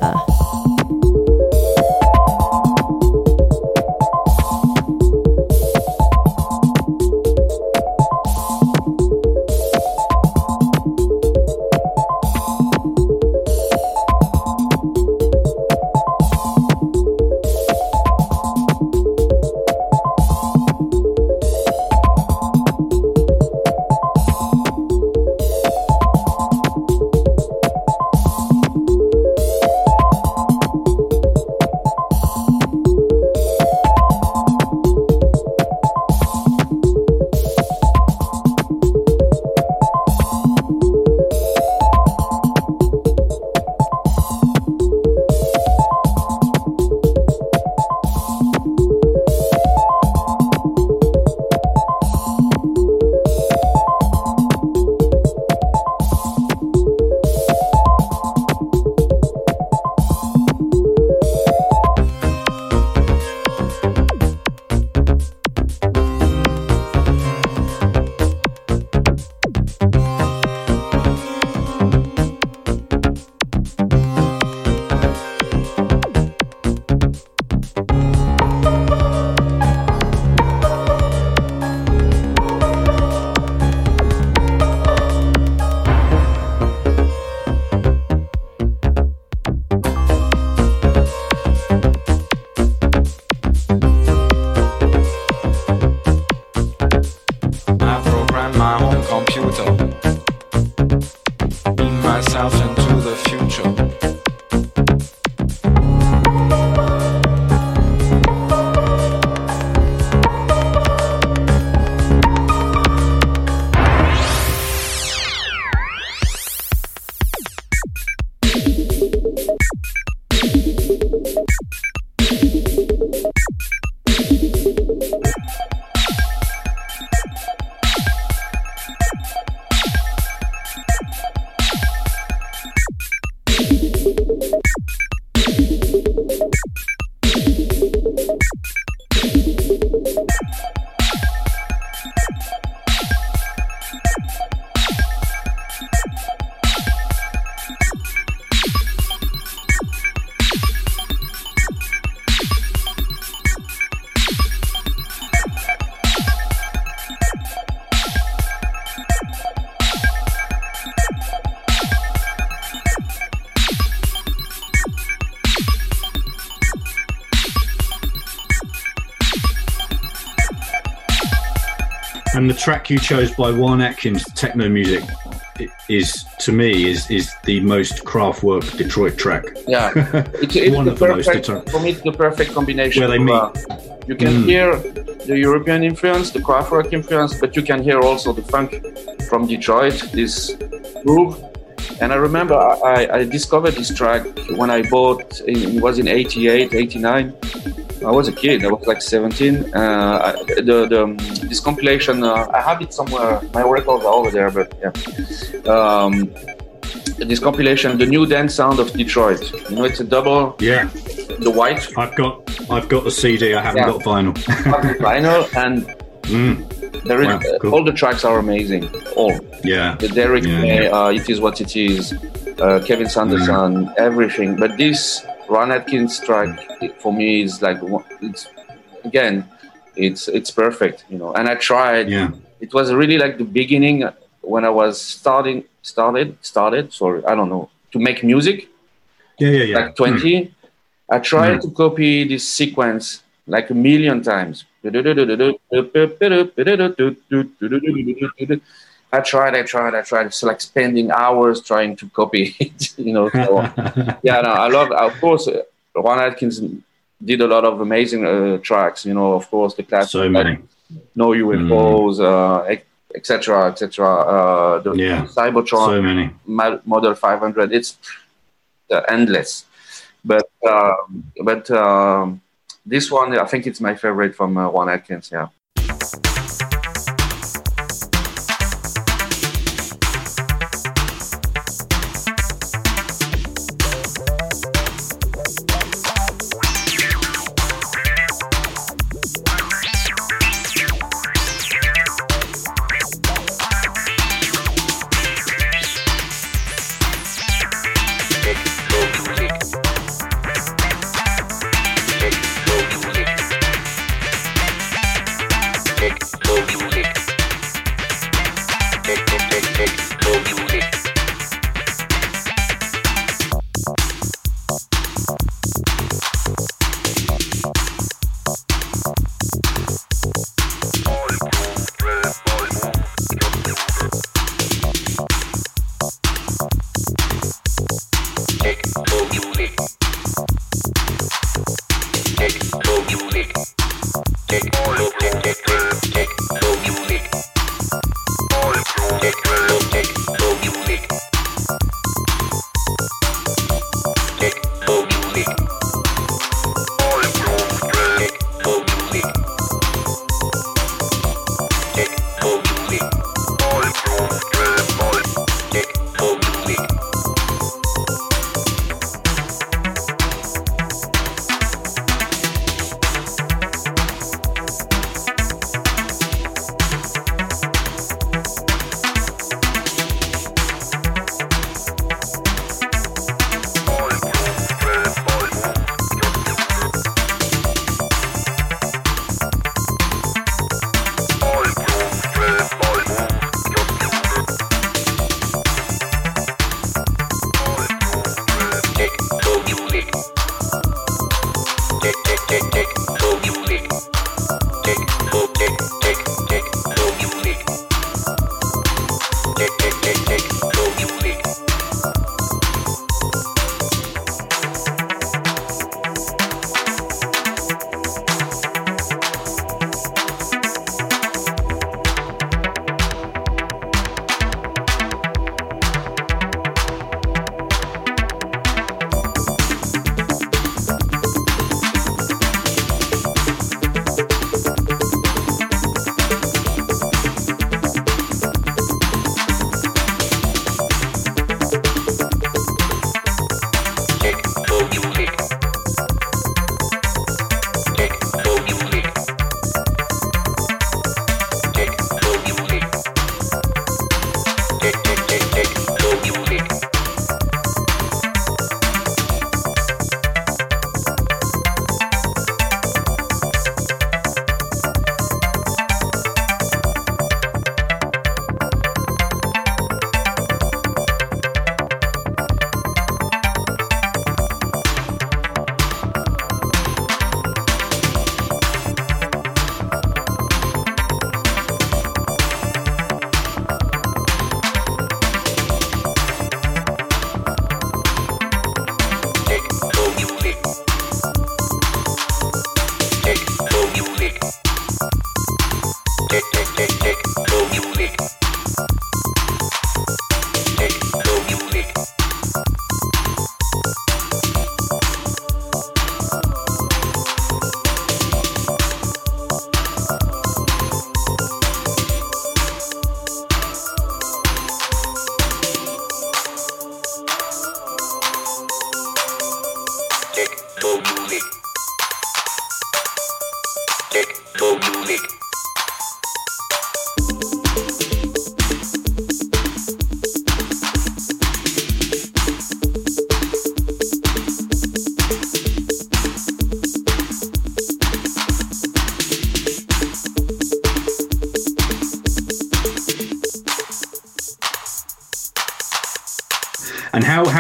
And the track you chose by Juan Atkins, techno music, is to me is is the most Kraftwerk Detroit track. Yeah, it's, it's One the of the most perfect, for me. It's the perfect combination. Where they of, meet. uh, you can Mm. hear the European influence, the Kraftwerk influence, but you can hear also the funk from Detroit, this groove. And I remember I, I- discovered this track when I bought. It was in '88, '89. I was a kid. I was like 17. Uh, I- the, the um, this compilation. Uh, I have it somewhere. My records are over there, but yeah. Um, this compilation, the new dance sound of Detroit. You know, it's a double. Yeah, The white I've got I've got the CD. I haven't Yeah. got vinyl. vinyl, and Mm, there is Wow, cool. all the tracks are amazing. All yeah, the Derek Yeah, May, yeah. uh, it is what it is. Uh, Kevin Saunderson, everything. But this Juan Atkins track it- for me is like it's again, it's it's perfect, you know. And I tried. yeah, It was really like the beginning when I was starting started started. Sorry, I don't know to make music yeah, yeah, yeah. like 20 i tried Mm. to copy this sequence like a million times i tried i tried i tried it's like spending hours trying to copy it you know so, yeah no, i love of course juan atkins did a lot of amazing uh, tracks you know of course the classic so many. no ufos uh, etc etc uh, the Yeah. Cybotron So many. Model 500 it's uh, endless but um, but um, this one i think it's my favorite from uh, juan atkins yeah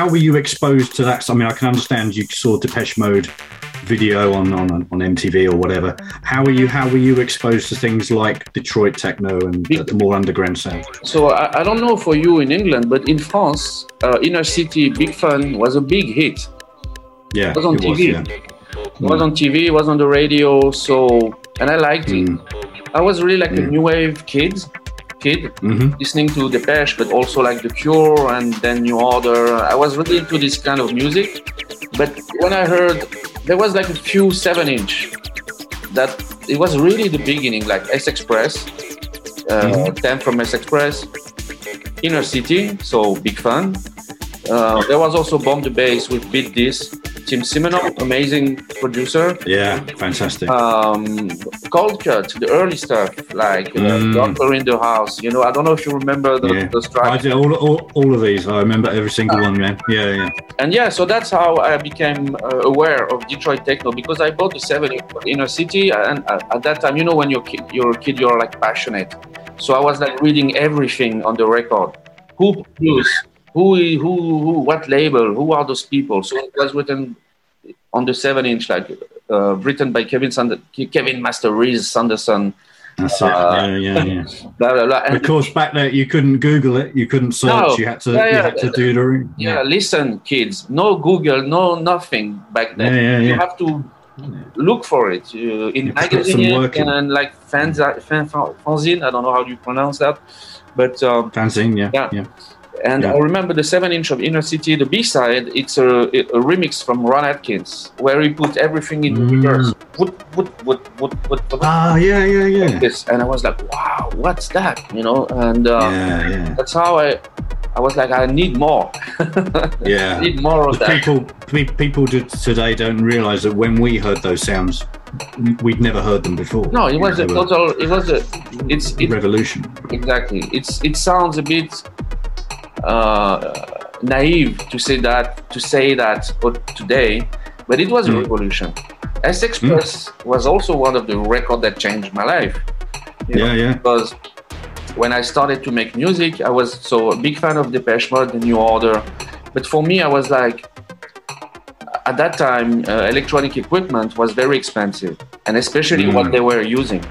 how were you exposed to that? I mean, I can understand you saw Depeche Mode video on on, on MTV or whatever. How were you how were you exposed to things like Detroit techno and the, the more underground sound? So I, I don't know for you in England, but in France, uh, Inner City Big Fun was a big hit. Yeah, It was on it was, TV. yeah. It was on TV, it was on the radio, so and I liked it. I was really like a new wave kid, kid Mhm. listening to Depeche, but also like The Cure and then New Order. I was really into this kind of music. But when I heard there was like a few seven inch that it was really the beginning, like S Express, uh, Theme from S Express, Inner City, so big fan. Uh, there was also Bomb the Bass with Beat This, Tim Simenon, amazing producer. Yeah, fantastic. Um, Coldcut, the early stuff, like uh, Mm. Doctor in the House. You know, I don't know if you remember the, yeah. those I tracks. did all, all, all of these. I remember every single one, man. Yeah, yeah. And yeah, so that's how I became uh, aware of Detroit techno because I bought the seven inner city, and uh, at that time, you know, when you're kid, you're a kid, you're like passionate. So I was like reading everything on the record. Who produced? Who, who, who, what label? Who are those people? So it was written on the seven inch, like uh, written by Kevin Sand- Kevin Master Reese Saunderson. That's it. Uh, yeah, yeah, yeah. Blah, blah, blah. And Of course, back there you couldn't Google it. You couldn't search. No. You had to. Yeah, you had to do the. yeah, listen, kids. No Google, no nothing back then. Yeah, yeah, You have to look for it uh, in You have to put some magazine work and like fanzine. I don't know how you pronounce that, but um, Fanzine, yeah, Yeah. And Yeah. I remember the seven inch of Inner City, the B side. It's a, a remix from Juan Atkins where he put everything in Mm. reverse. Ah, yeah, yeah, yeah. this, and I was like, wow, what's that? You know, and uh, Yeah, yeah, that's how I. I was like, I need more. yeah. need more of that. people, pe- people today don't realise that when we heard those sounds, we'd never heard them before. No, it was a They were total. It was a. It's it, revolution. exactly. It's it sounds a bit uh, naive to say that to say that today, but it was a Mm. revolution. S Express was also one of the record that changed my life. you know, Yeah, yeah. Because when I started to make music, I was so a big fan of Depeche Mode, The New Order, but for me, I was like, at that time, uh, electronic equipment was very expensive, and especially Mm. what they were using.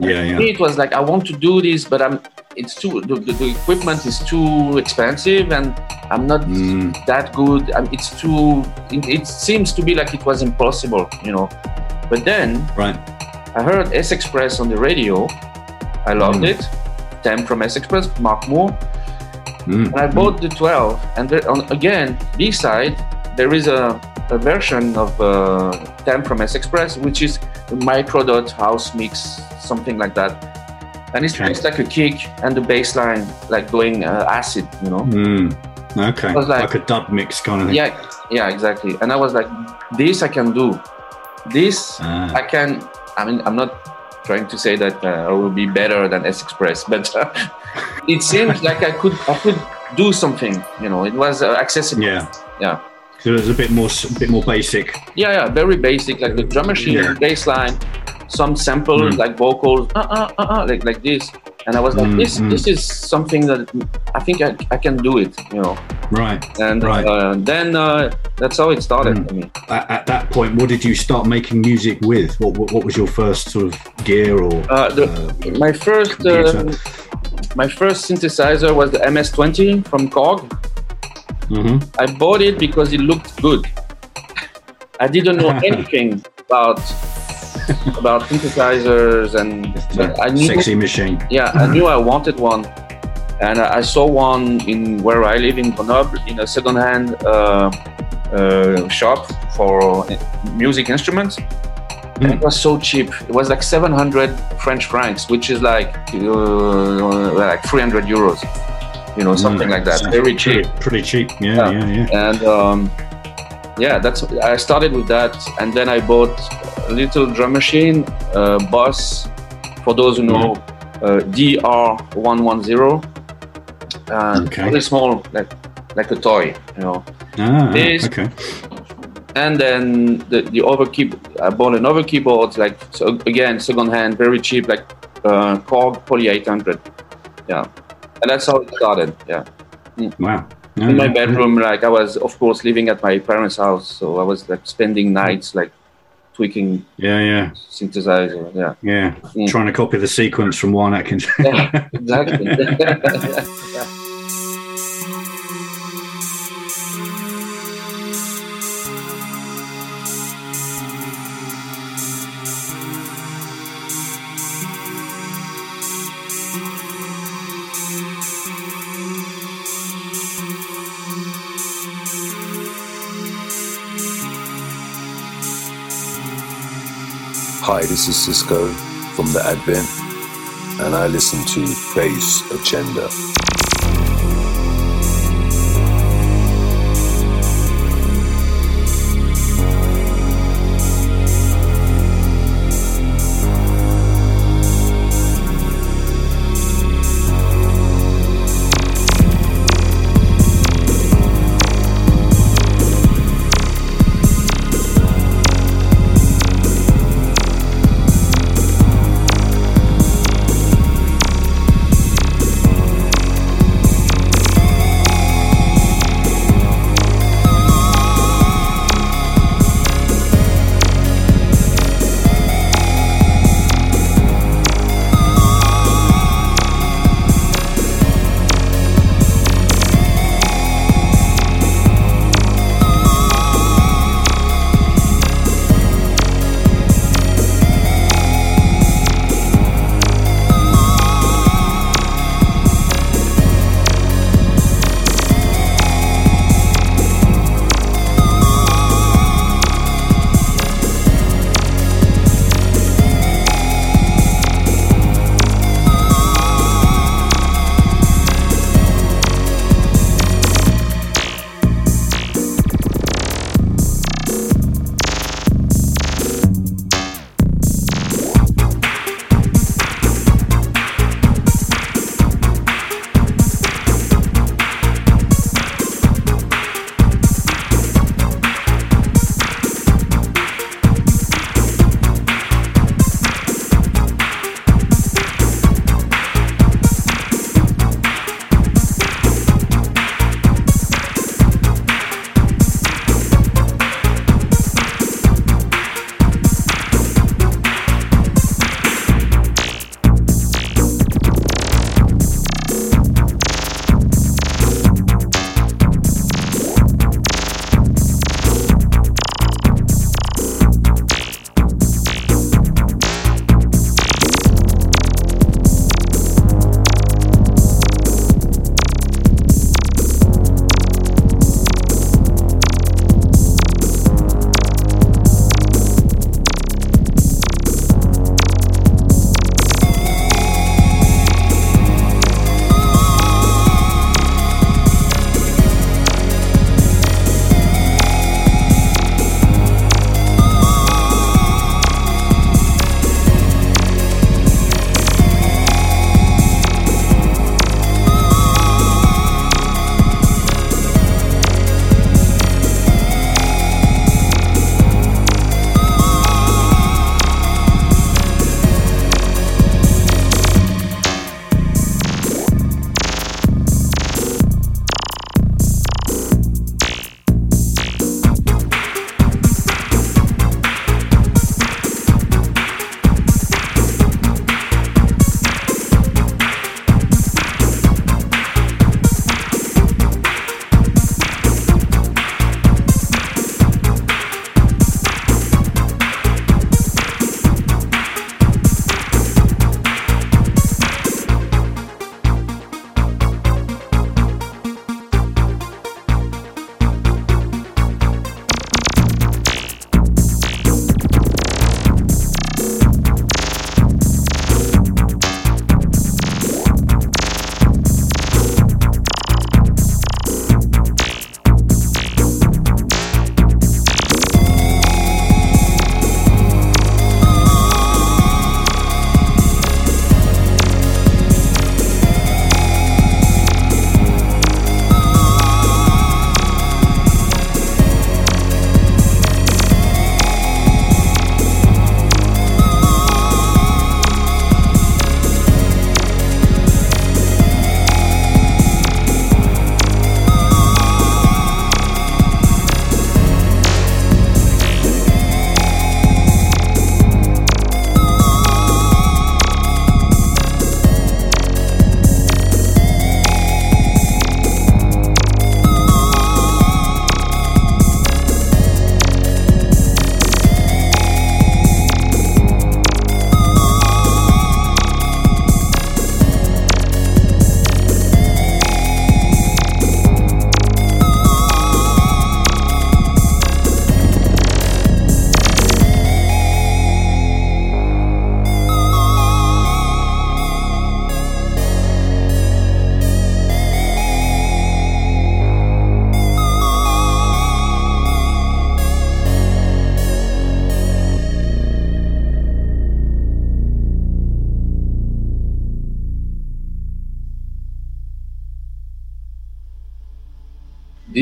Yeah, For me, yeah. it was like I want to do this, but I'm. It's too. The, the, the equipment is too expensive, and I'm not Mm. that good. Um, it's too. It, it seems to be like it was impossible, you know. But then Right. I heard S Express on the radio. I loved Mm. it. Theme from S Express, Mark Moore. Mm. And I bought the 12. And there, on, again, B side, there is a, a version of uh, S Express, which is a micro dot house mix, something like that. And it's, Okay. it's like a kick and the bass line, like going uh, acid, you know? Mm. Okay. like- Like, a dub mix kind of thing. Yeah, yeah, exactly. And I was like, this I can do. This Ah. I can. I mean, I'm not trying to say that uh, I will be better than S Express, but uh, it seems like I could I could do something. You know, it was uh, accessible. Yeah. Yeah. So it's a bit more, s- bit more basic. Yeah, yeah, very basic, like the drum machine, Yeah. bass line, some samples Mm. like vocals, uh, uh, uh, uh, like like this. And I was like, Mm, this mm. this is something that I think I, I can do it. You know, Right. and Right. uh, then uh, that's how it started Mm. for me. At, at that point, what did you start making music with? What, what, what was your first sort of gear or? Uh, the, my first uh, my first synthesizer was the MS-20 from Korg. Mhm. I bought it because it looked good. I didn't know anything about about synthesizers and I knew, Sexy machine. yeah, I knew I wanted one, and I saw one in where I live in Grenoble in a second-hand uh, uh, shop for music instruments. And it was so cheap. It was like 700 French francs, which is like uh, like 300 euros. You know, something Mm. like that. Very pretty- cheap. Pretty cheap. Yeah, Yeah. yeah, yeah. And um, yeah, that's I started with that, and then I bought a little drum machine, uh, Boss. For those who know, uh, DR110. Uh, Okay. Very small, like like a toy, you know. Ah, This- okay. and then the, the other key I bought another keyboard like so again second hand very cheap like uh Korg Poly 800 yeah and that's how it started yeah Wow. in my bedroom like I was of course living at my parents house so I was like spending nights like tweaking Yeah, yeah, synthesizer yeah yeah. Mm. Trying to copy the sequence from Juan Atkins. yeah exactly Yeah. Hi, this is Cisco from The Advent, and I listen to Bass Agenda.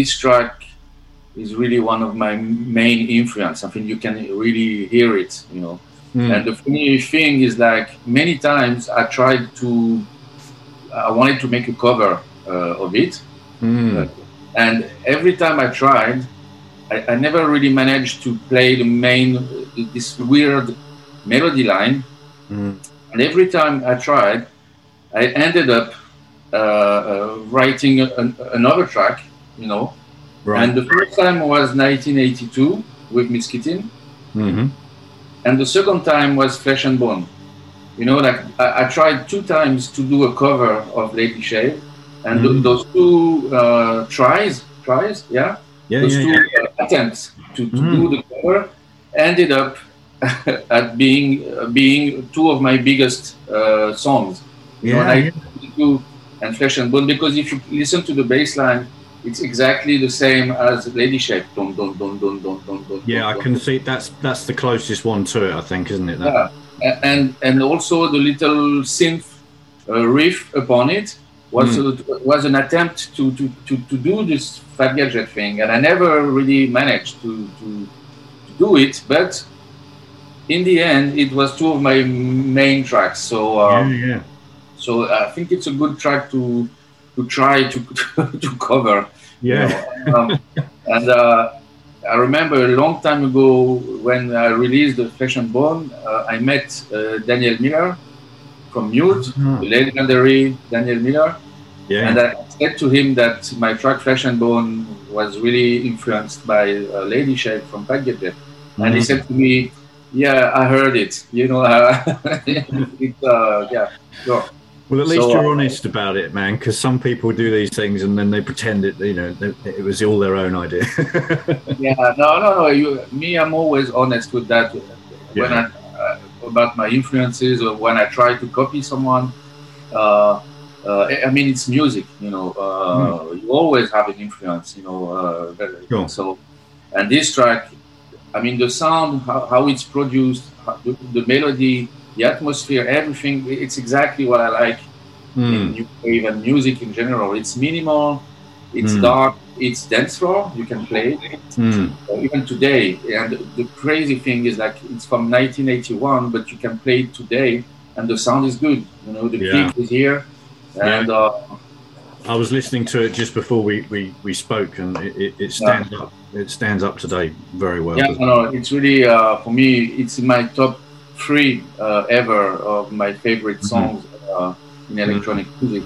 This track is really one of my main influence. I think you can really hear it, you know. Mm. And the funny thing is, like many times I tried to, I wanted to make a cover uh, of it, Mm. and every time I tried, I, I never really managed to play the main, this weird melody line. Mm. And every time I tried, I ended up uh, uh, writing an, another track, you know. Right. And the first time was 1982 with Miss Kittin, hmm and the second time was Flesh and Bone. You know, like I, I tried two times to do a cover of Lady Shave, and th- Mhm. those two uh, tries, tries, yeah, Yeah, those yeah, two yeah. uh, attempts to, to Mhm. do the cover ended up at being uh, being two of my biggest uh, songs. You know, Yeah, yeah. 1982 and Flesh and Bone, because if you listen to the bass line, it's exactly the same as Lady Shave. Dun, dun, dun, dun, dun, dun, dun, Yeah, dun, I dun. can see that's that's the closest one to it. I think, isn't it? That? Yeah, and and also the little synth uh, riff upon it was Hmm. uh, was an attempt to, to, to, to do this Fad Gadget thing, and I never really managed to, to, to do it. But in the end, it was two of my main tracks. So um, yeah, yeah. so I think it's a good track to to try to to cover. you Yeah. know. Um, and uh, I remember a long time ago when I released the Flesh and Bone, uh, I met uh, Daniel Miller from Mute, the legendary Daniel Miller, Yeah. and I said to him that my track Flesh and Bone was really influenced by uh, Lady Shave from Fad Gadget. And he Mhm. said to me, "Yeah, I heard it. You know, uh, it, uh, yeah, sure." Well, at least So, you're uh, honest about it, man. Because some people do these things and then they pretend it. You know, it was all their own idea. yeah, no, no, no. You, me, I'm always honest with that. When I uh, about my influences or when I try to copy someone, uh, uh, I mean, it's music. You know, uh, you always have an influence. You know, uh, Sure. so. And this track, I mean, the sound, how, how it's produced, how, the, the melody, the atmosphere, everything. It's exactly what I like Hmm. in new wave and music in general. It's minimal, it's Mm. dark, it's dance floor. You can play it Mm. even today. And the crazy thing is like it's from 1981, but you can play it today, and the sound is good. You know, the Yeah. is here, and uh, I was listening to it just before we, we, we spoke, and it, it, stands up. It stands up today very well. yeah, no, no, it's really uh, for me. It's in my top three uh, ever of my favorite Mm-hmm. songs uh, in electronic music.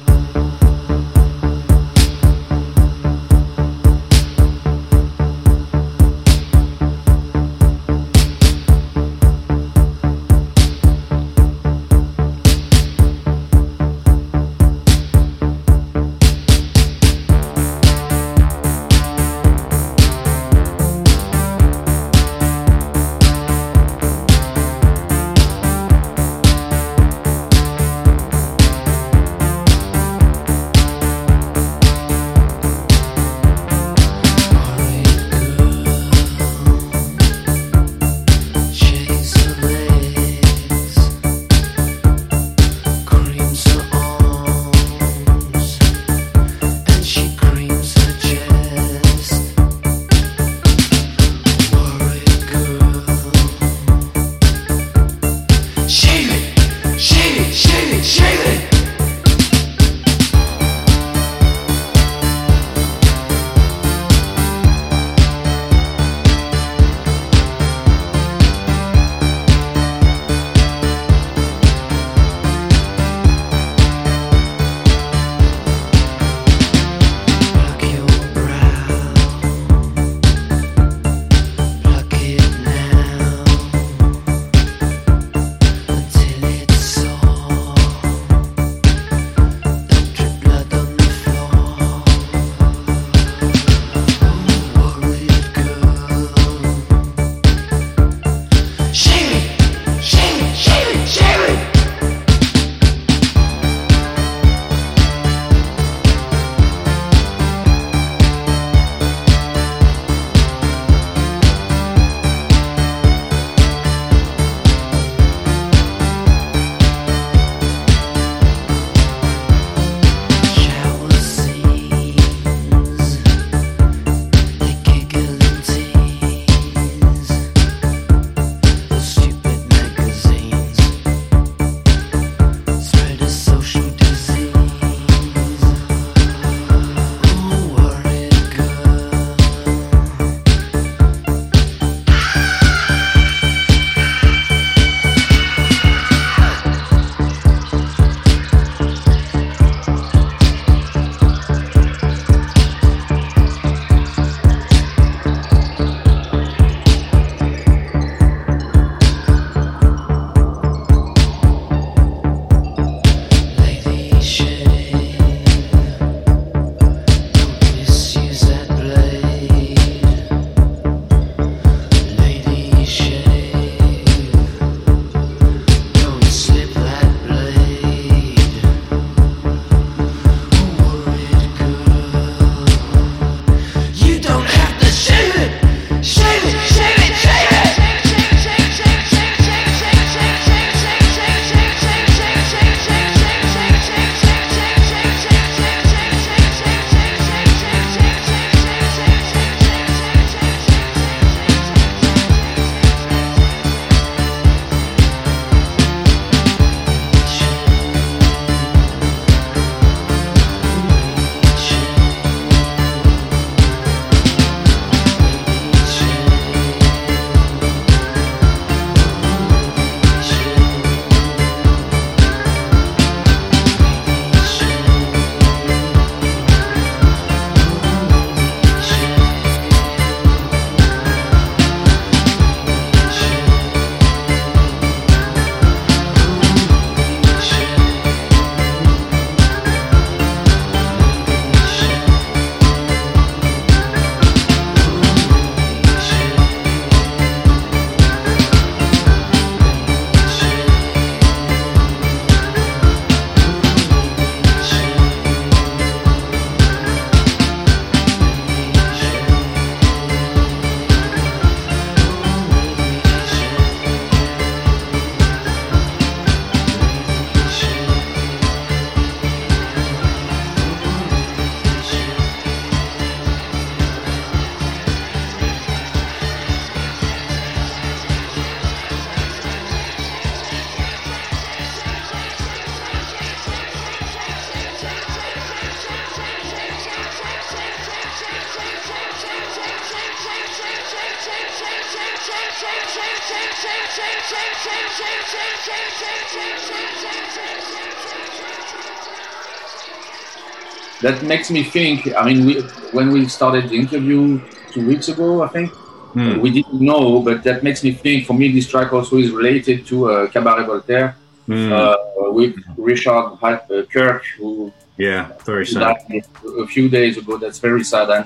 That makes me think. I mean, we, when we started the interview two weeks ago, I think Hmm. we didn't know, but that makes me think. For me, this track also is related to uh, Cabaret Voltaire Hmm. uh, with Richard Ha- uh, Kirk, who yeah, very sad. died a few days ago. That's very sad. And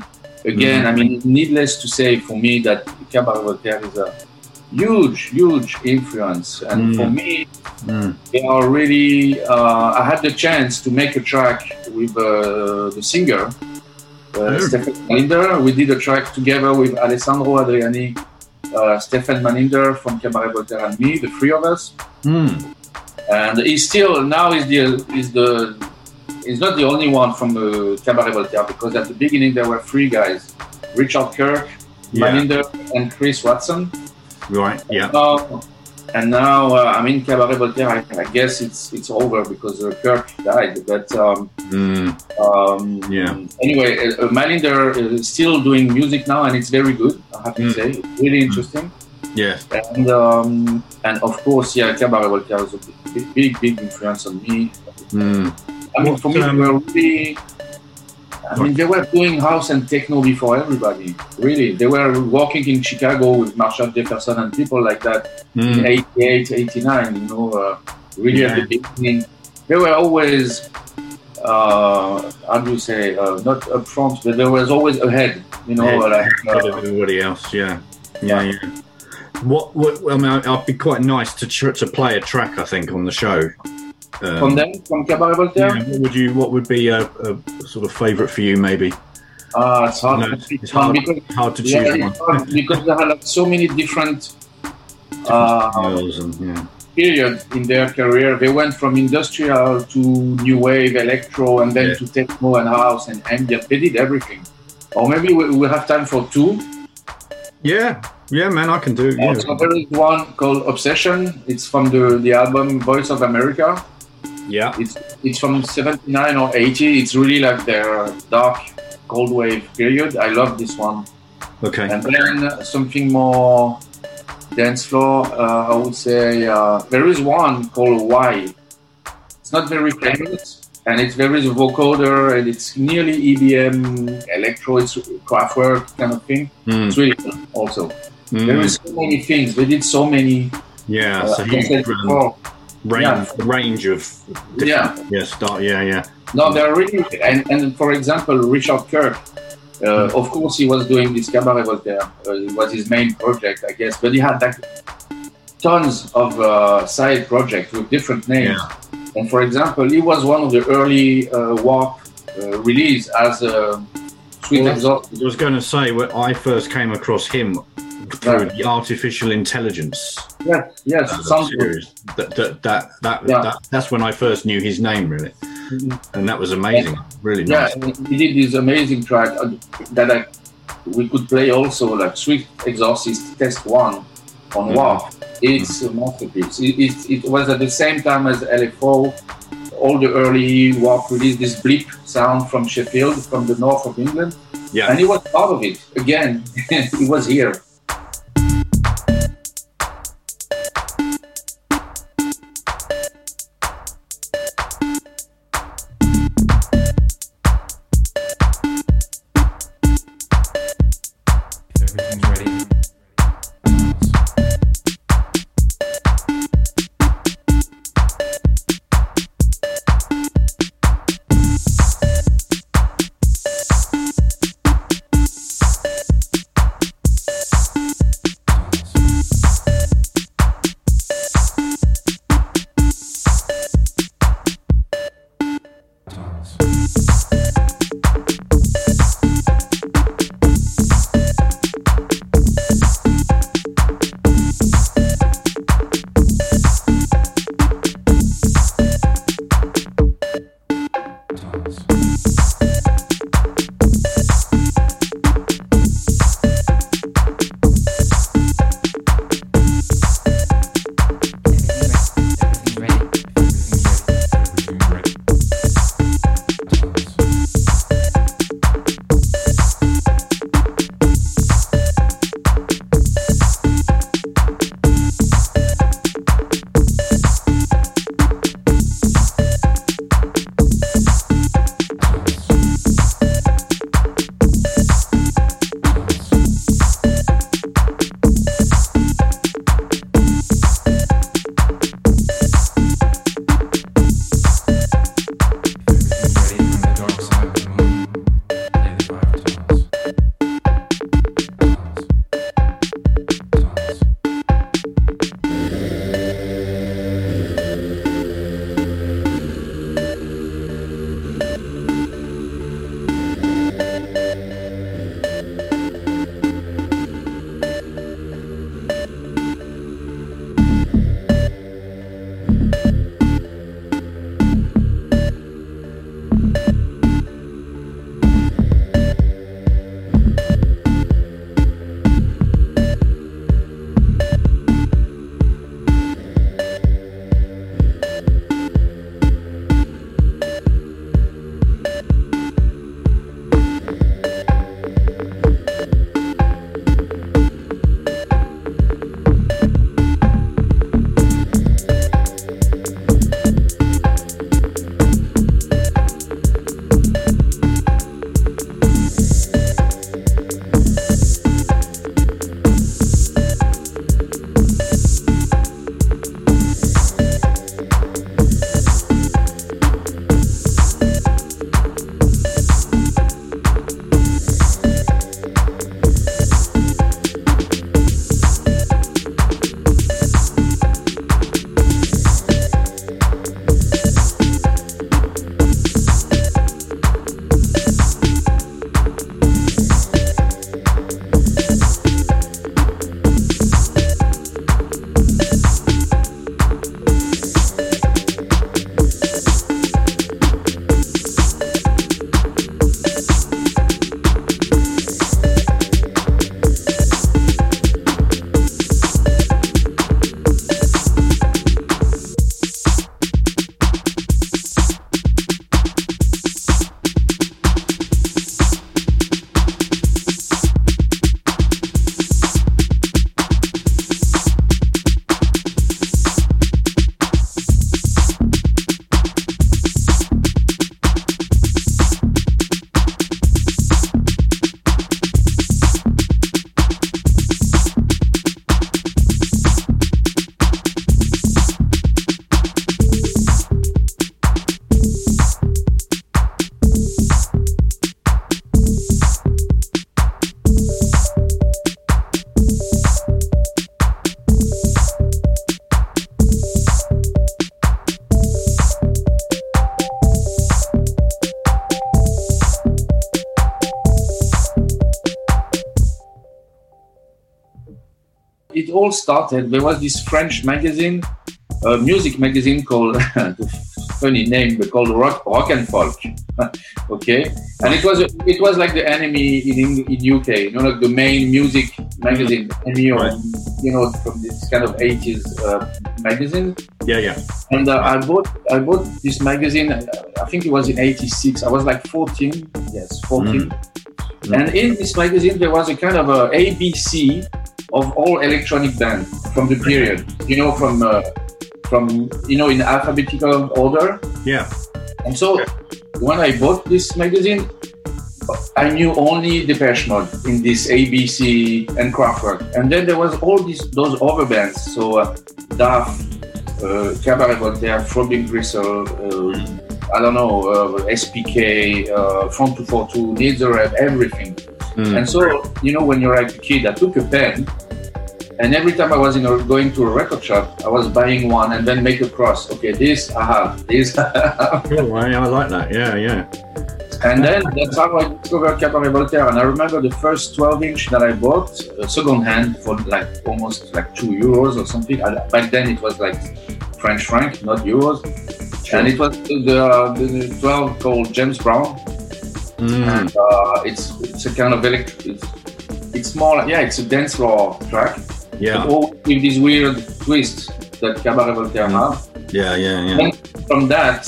again, Mhm. I mean, needless to say for me that Cabaret Voltaire is a huge, huge influence. And Mm. for me, Mm. they are really. Uh, I had the chance to make a track with uh, the singer. Uh. Stefan Mallinder. We did a track together with Alessandro Adriani, uh, Stefan Mallinder from Cabaret Voltaire, and me, the three of us Mm. and he's still now is the is the he's not the only one from the Cabaret Voltaire because at the beginning there were three guys, Richard Kirk, Yeah. Mallinder, and Chris Watson. Right. Yeah. And now uh, I mean Cabaret Voltaire. I, I guess it's it's over because uh, Kirk died. But um, Mm. um, Yeah. Anyway, uh, uh, Mallinder is still doing music now, and it's very good. I have to Mm. say, it's really interesting. Yeah. And um, and of course, yeah, Cabaret Voltaire was a big, big, big influence on me. Mm. I mean, What, for me, um, were really. I mean, they were doing house and techno before everybody. Really, they were working in Chicago with Marshall Jefferson and people like that in Mm. 88, 89. You know, uh, really at the beginning, they were always. Uh, how do you say? Uh, not up front, but they was always ahead. You know, Yeah, like ahead uh, of everybody else. Yeah. Yeah. Yeah. What? What? I mean, I'd be quite nice to tr- to play a track. I think on the show. Um, from them, from Cabaret Voltaire. yeah, what would you? What would be a, a sort of favourite for you? Maybe. Uh, it's hard, No, to it's hard- because, hard to choose yeah, one. because there are like so many different uh, and yeah. periods in their career. They went from industrial to new wave, electro, and then Yeah. to techno and house and ambient. They did everything. Or maybe we, we have time for two. Yeah. Yeah, man, I can do. Yeah. Also, there is one called Obsession. It's from the, the album Voice of America. Yeah. It's it's from 79 or 80. It's really like their dark cold wave period. I love this one. Okay. And then something more dance floor, uh, I would say uh, there is one called Why. It's not very famous, and it's there is a vocoder, and it's nearly EBM, electro, it's Kraftwerk kind of thing. Mm. It's really fun also. Mm. There is so many things. We did so many. Yeah. uh, so like I huge said range, before. range, of. Yeah. Yeah. Start. Yeah. Yeah. No, they're really, and, and for example, Richard Kirk, uh, of course, he was doing this Cabaret Voltaire. Uh, it was his main project, I guess, but he had like tons of uh, side projects with different names. And for example, he was one of the early uh, Warp uh, release as a Sweet Well, Exorcist. I was going to say when I first came across him through the artificial intelligence Yes, yes, sounds series. That that that, that, Yeah. that that's when I first knew his name really, mm-hmm. and that was amazing. Really Yeah, nice. and he did this amazing track uh, that I, we could play also, like Sweet Exorcist Testone on. Mm-hmm. Warp. It's a mm-hmm. masterpiece. It, it, it was at the same time as LFO. All the early Warp released this bleep sound from Sheffield, from the north of England, Yeah. and he was part of it. Again, he was here. All started. There was this French magazine, uh, music magazine called funny name, but called Rock, Rock and Folk. okay, and it was it was like the enemy in in UK. You know, like the main music magazine, enemy or you know from this kind of 80s uh, magazine. Yeah, yeah. And uh, I bought I bought this magazine. I think it was in '86. I was like 14. Yes, 14. And in this magazine there was a kind of a ABC of all electronic bands from the period. You know, from uh, from you know in alphabetical order. Yeah. And so when I bought this magazine, I knew only Depeche Mode in this ABC and Kraftwerk. And then there was all these those other bands. So uh, DAF, uh, Cabaret Voltaire, Throbbing Gristle, uh, I don't know, uh, SPK, uh, Front 242, Nitzer Ebb, everything. Mm. And so, you know, when you're like a kid, I took a pen and every time I was in a, going to a record shop, I was buying one and then make a cross. Okay, this I have, this I. Cool, I, I like that. Yeah, yeah. And then that's how I discovered Cabaret Voltaire. And I remember the first 12 inch that I bought, uh, second hand, for like almost like two euros or something. And back then it was like French franc, not euros. And it was the, uh, the, the 12 called James Brown. Mm. And uh, it's it's a kind of electric. It's, it's more like, yeah, it's a dance floor track. Yeah. With this weird twist that Cabaret Voltaire have. Yeah, yeah, yeah. Then from that,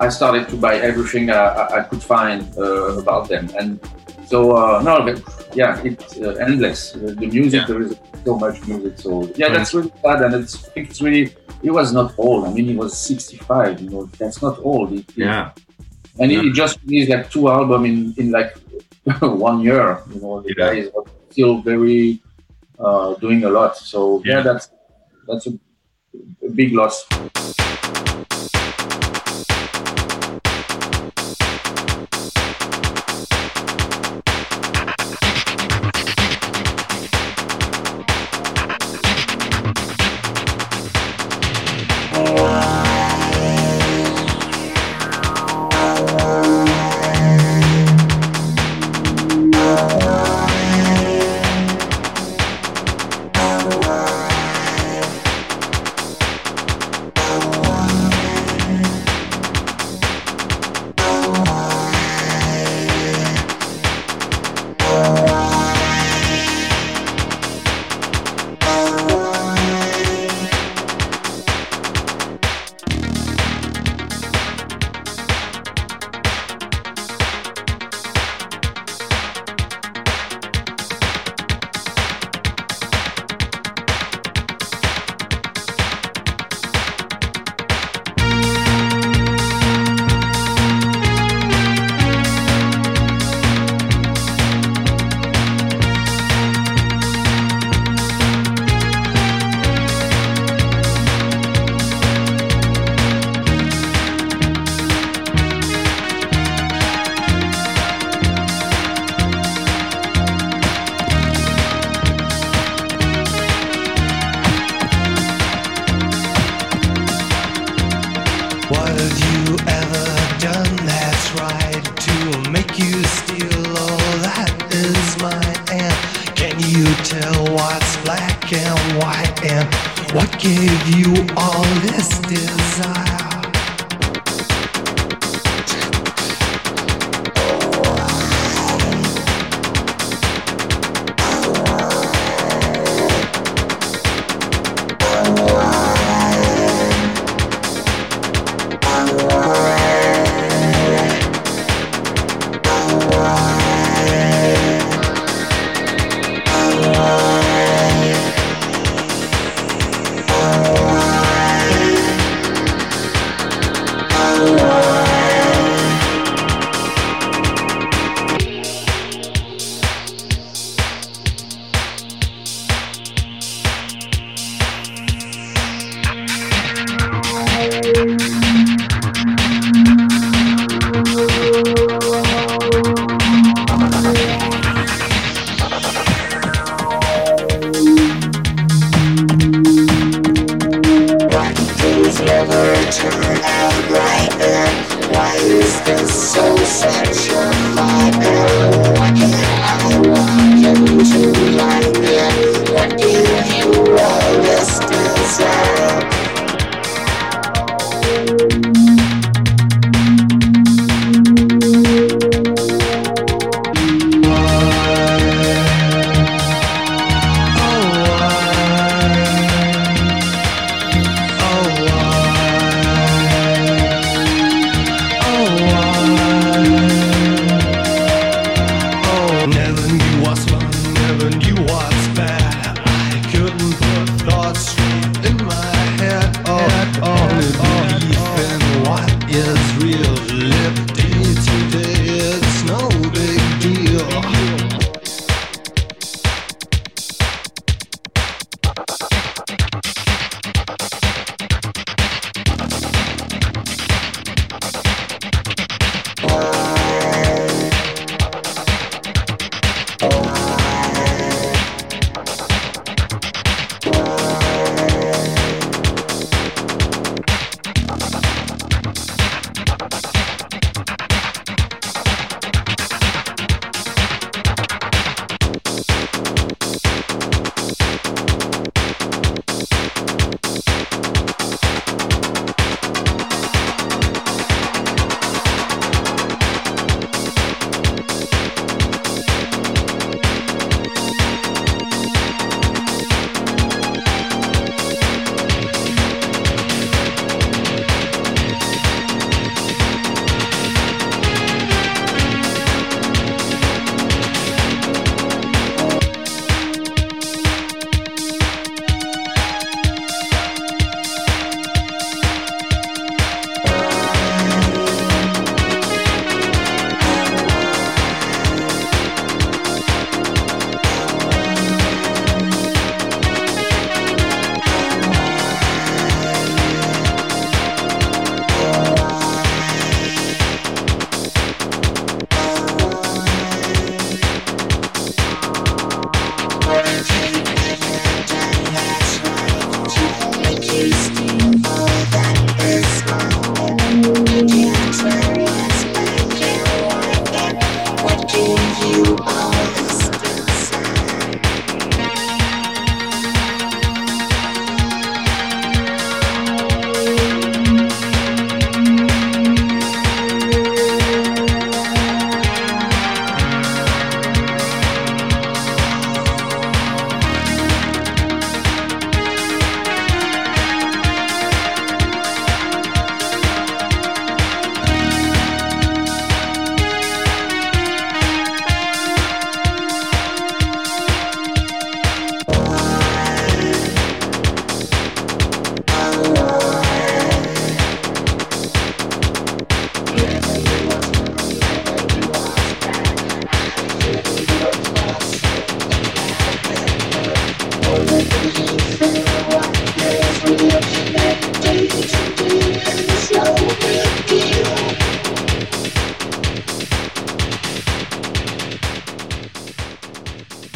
I started to buy everything I, I, could find uh, about them, and so uh, no, but yeah, it's uh, endless. Uh, the music, there is so much music. So yeah, that's really sad, and it's, it's really. He was not old. I mean, he was 65. You know, that's not old. He- Yeah. and he, he just released like two albums in in like one year. You know, the guy is still very uh, doing a lot. So yeah, that's that's a, a big loss.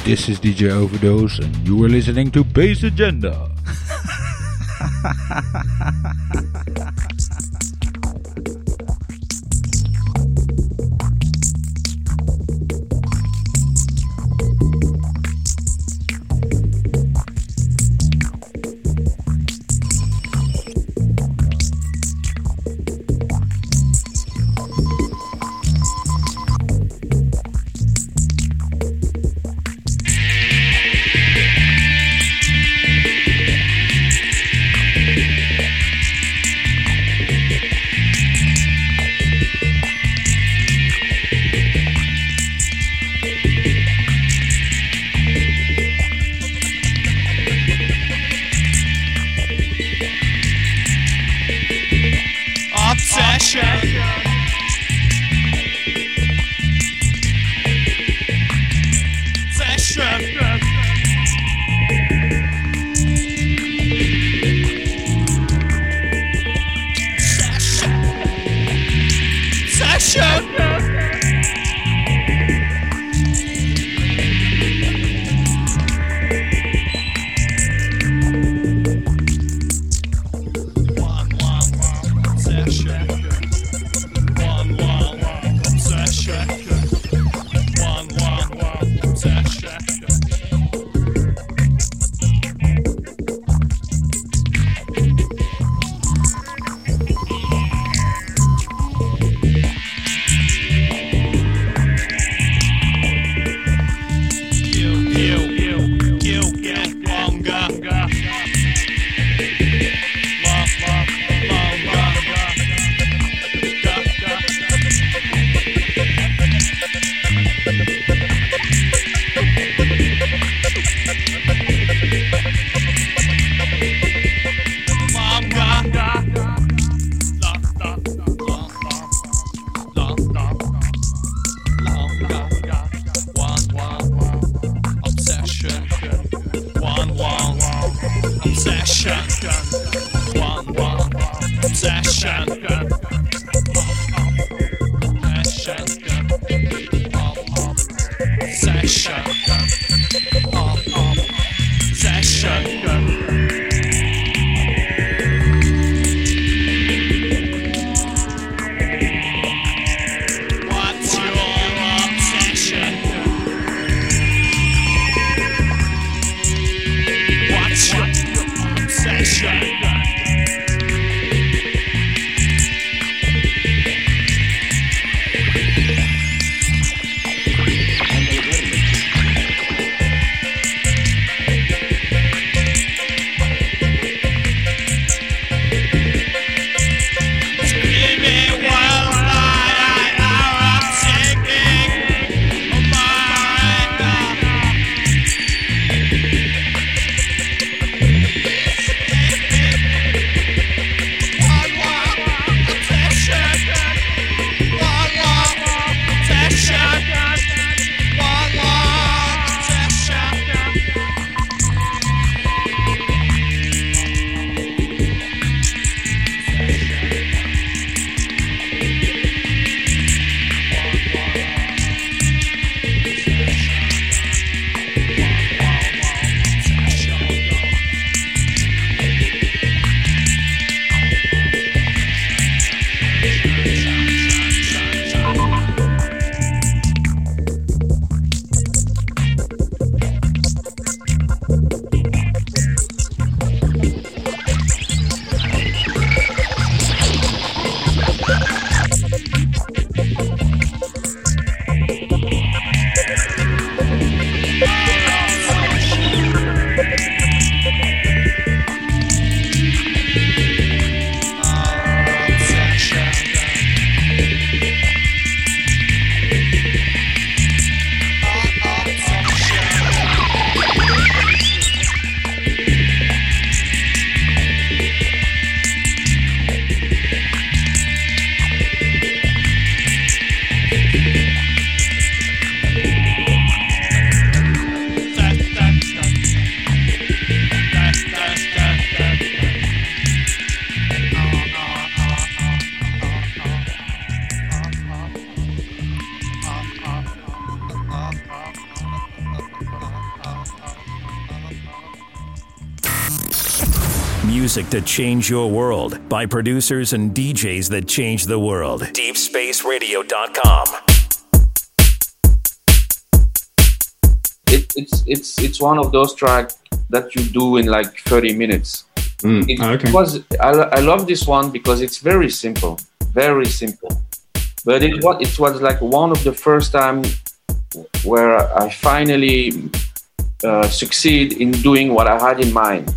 This is DJ Overdose, and you are listening to Bass Agenda. Music that changed your world by producers and DJs that change the world. DeepSpaceRadio.com. It, it's it's it's one of those tracks that you do in like 30 minutes. Mm, It okay. was I, I love this one because it's very simple, very simple. But it was it was like one of the first time where I finally uh, succeed in doing what I had in mind.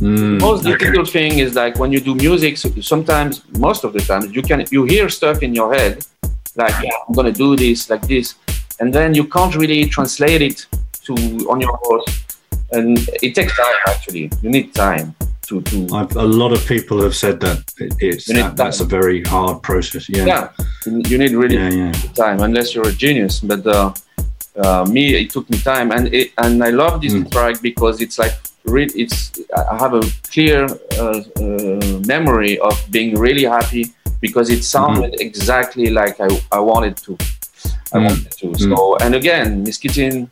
Mm, most okay. difficult thing is like when you do music sometimes most of the time you can you hear stuff in your head like yeah, i'm gonna do this like this and then you can't really translate it to on your voice and it takes time actually you need time to to I've, a lot of people have said that it's that, that's a very hard process. Yeah. yeah you you need really Yeah, yeah. time unless you're a genius but uh, uh, me it took me time and it, and i love this Mm. track because it's like re- it's i have a clear uh, uh, memory of being really happy because it sounded exactly like i, I wanted to. I Mm. wanted to. So and again miss kittin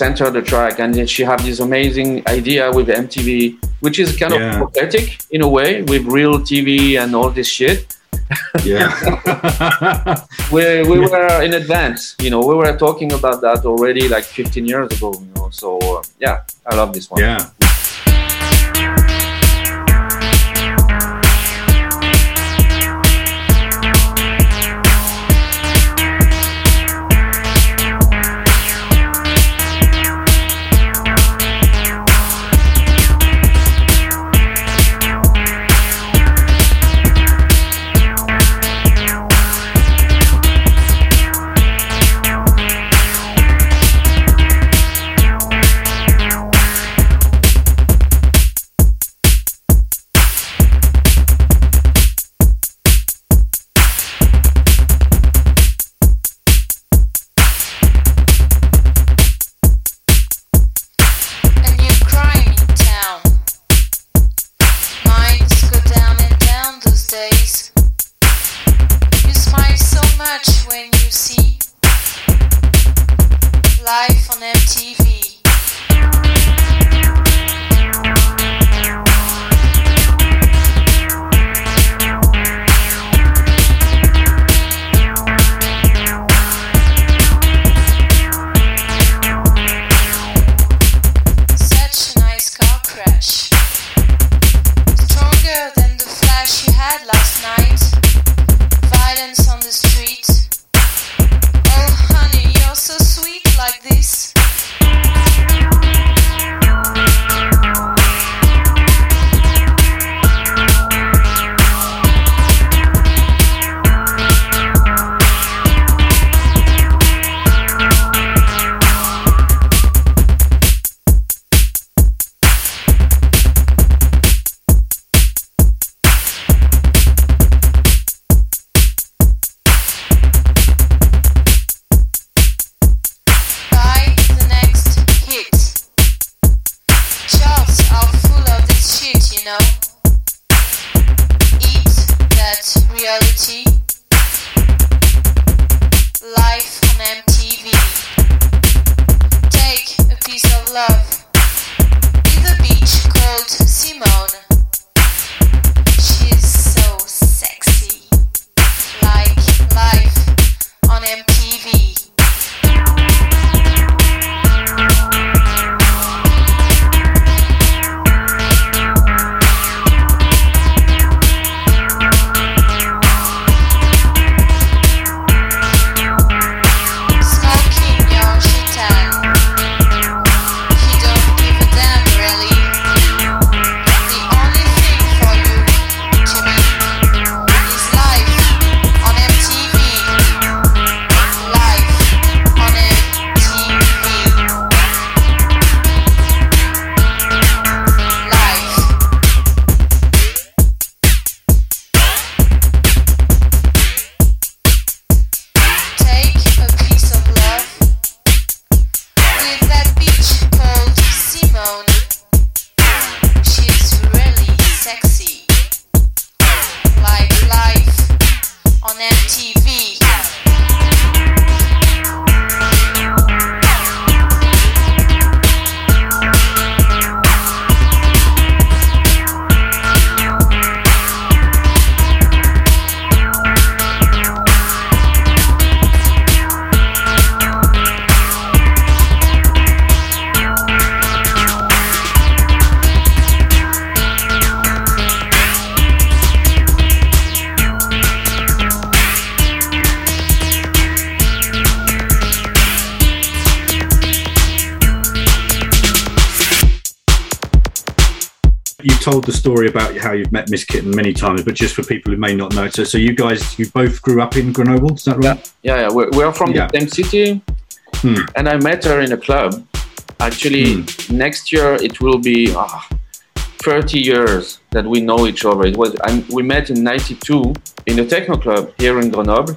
sent her the track and then she had this amazing idea with mtv which is kind Yeah. of prophetic in a way with real tv and all this shit Yeah. we, we were in advance you know we were talking about that already like 15 years ago you know so uh, yeah i love this one yeah. How you've met Miss Kittin many times, but just for people who may not know, so so you guys, you both grew up in Grenoble, is that right? Yeah, yeah. We're, we're from Yeah. the same city, Hmm. and I met her in a club. Actually, next year it will be ah, 30 years that we know each other. It was I, we met in '92 in a techno club here in Grenoble,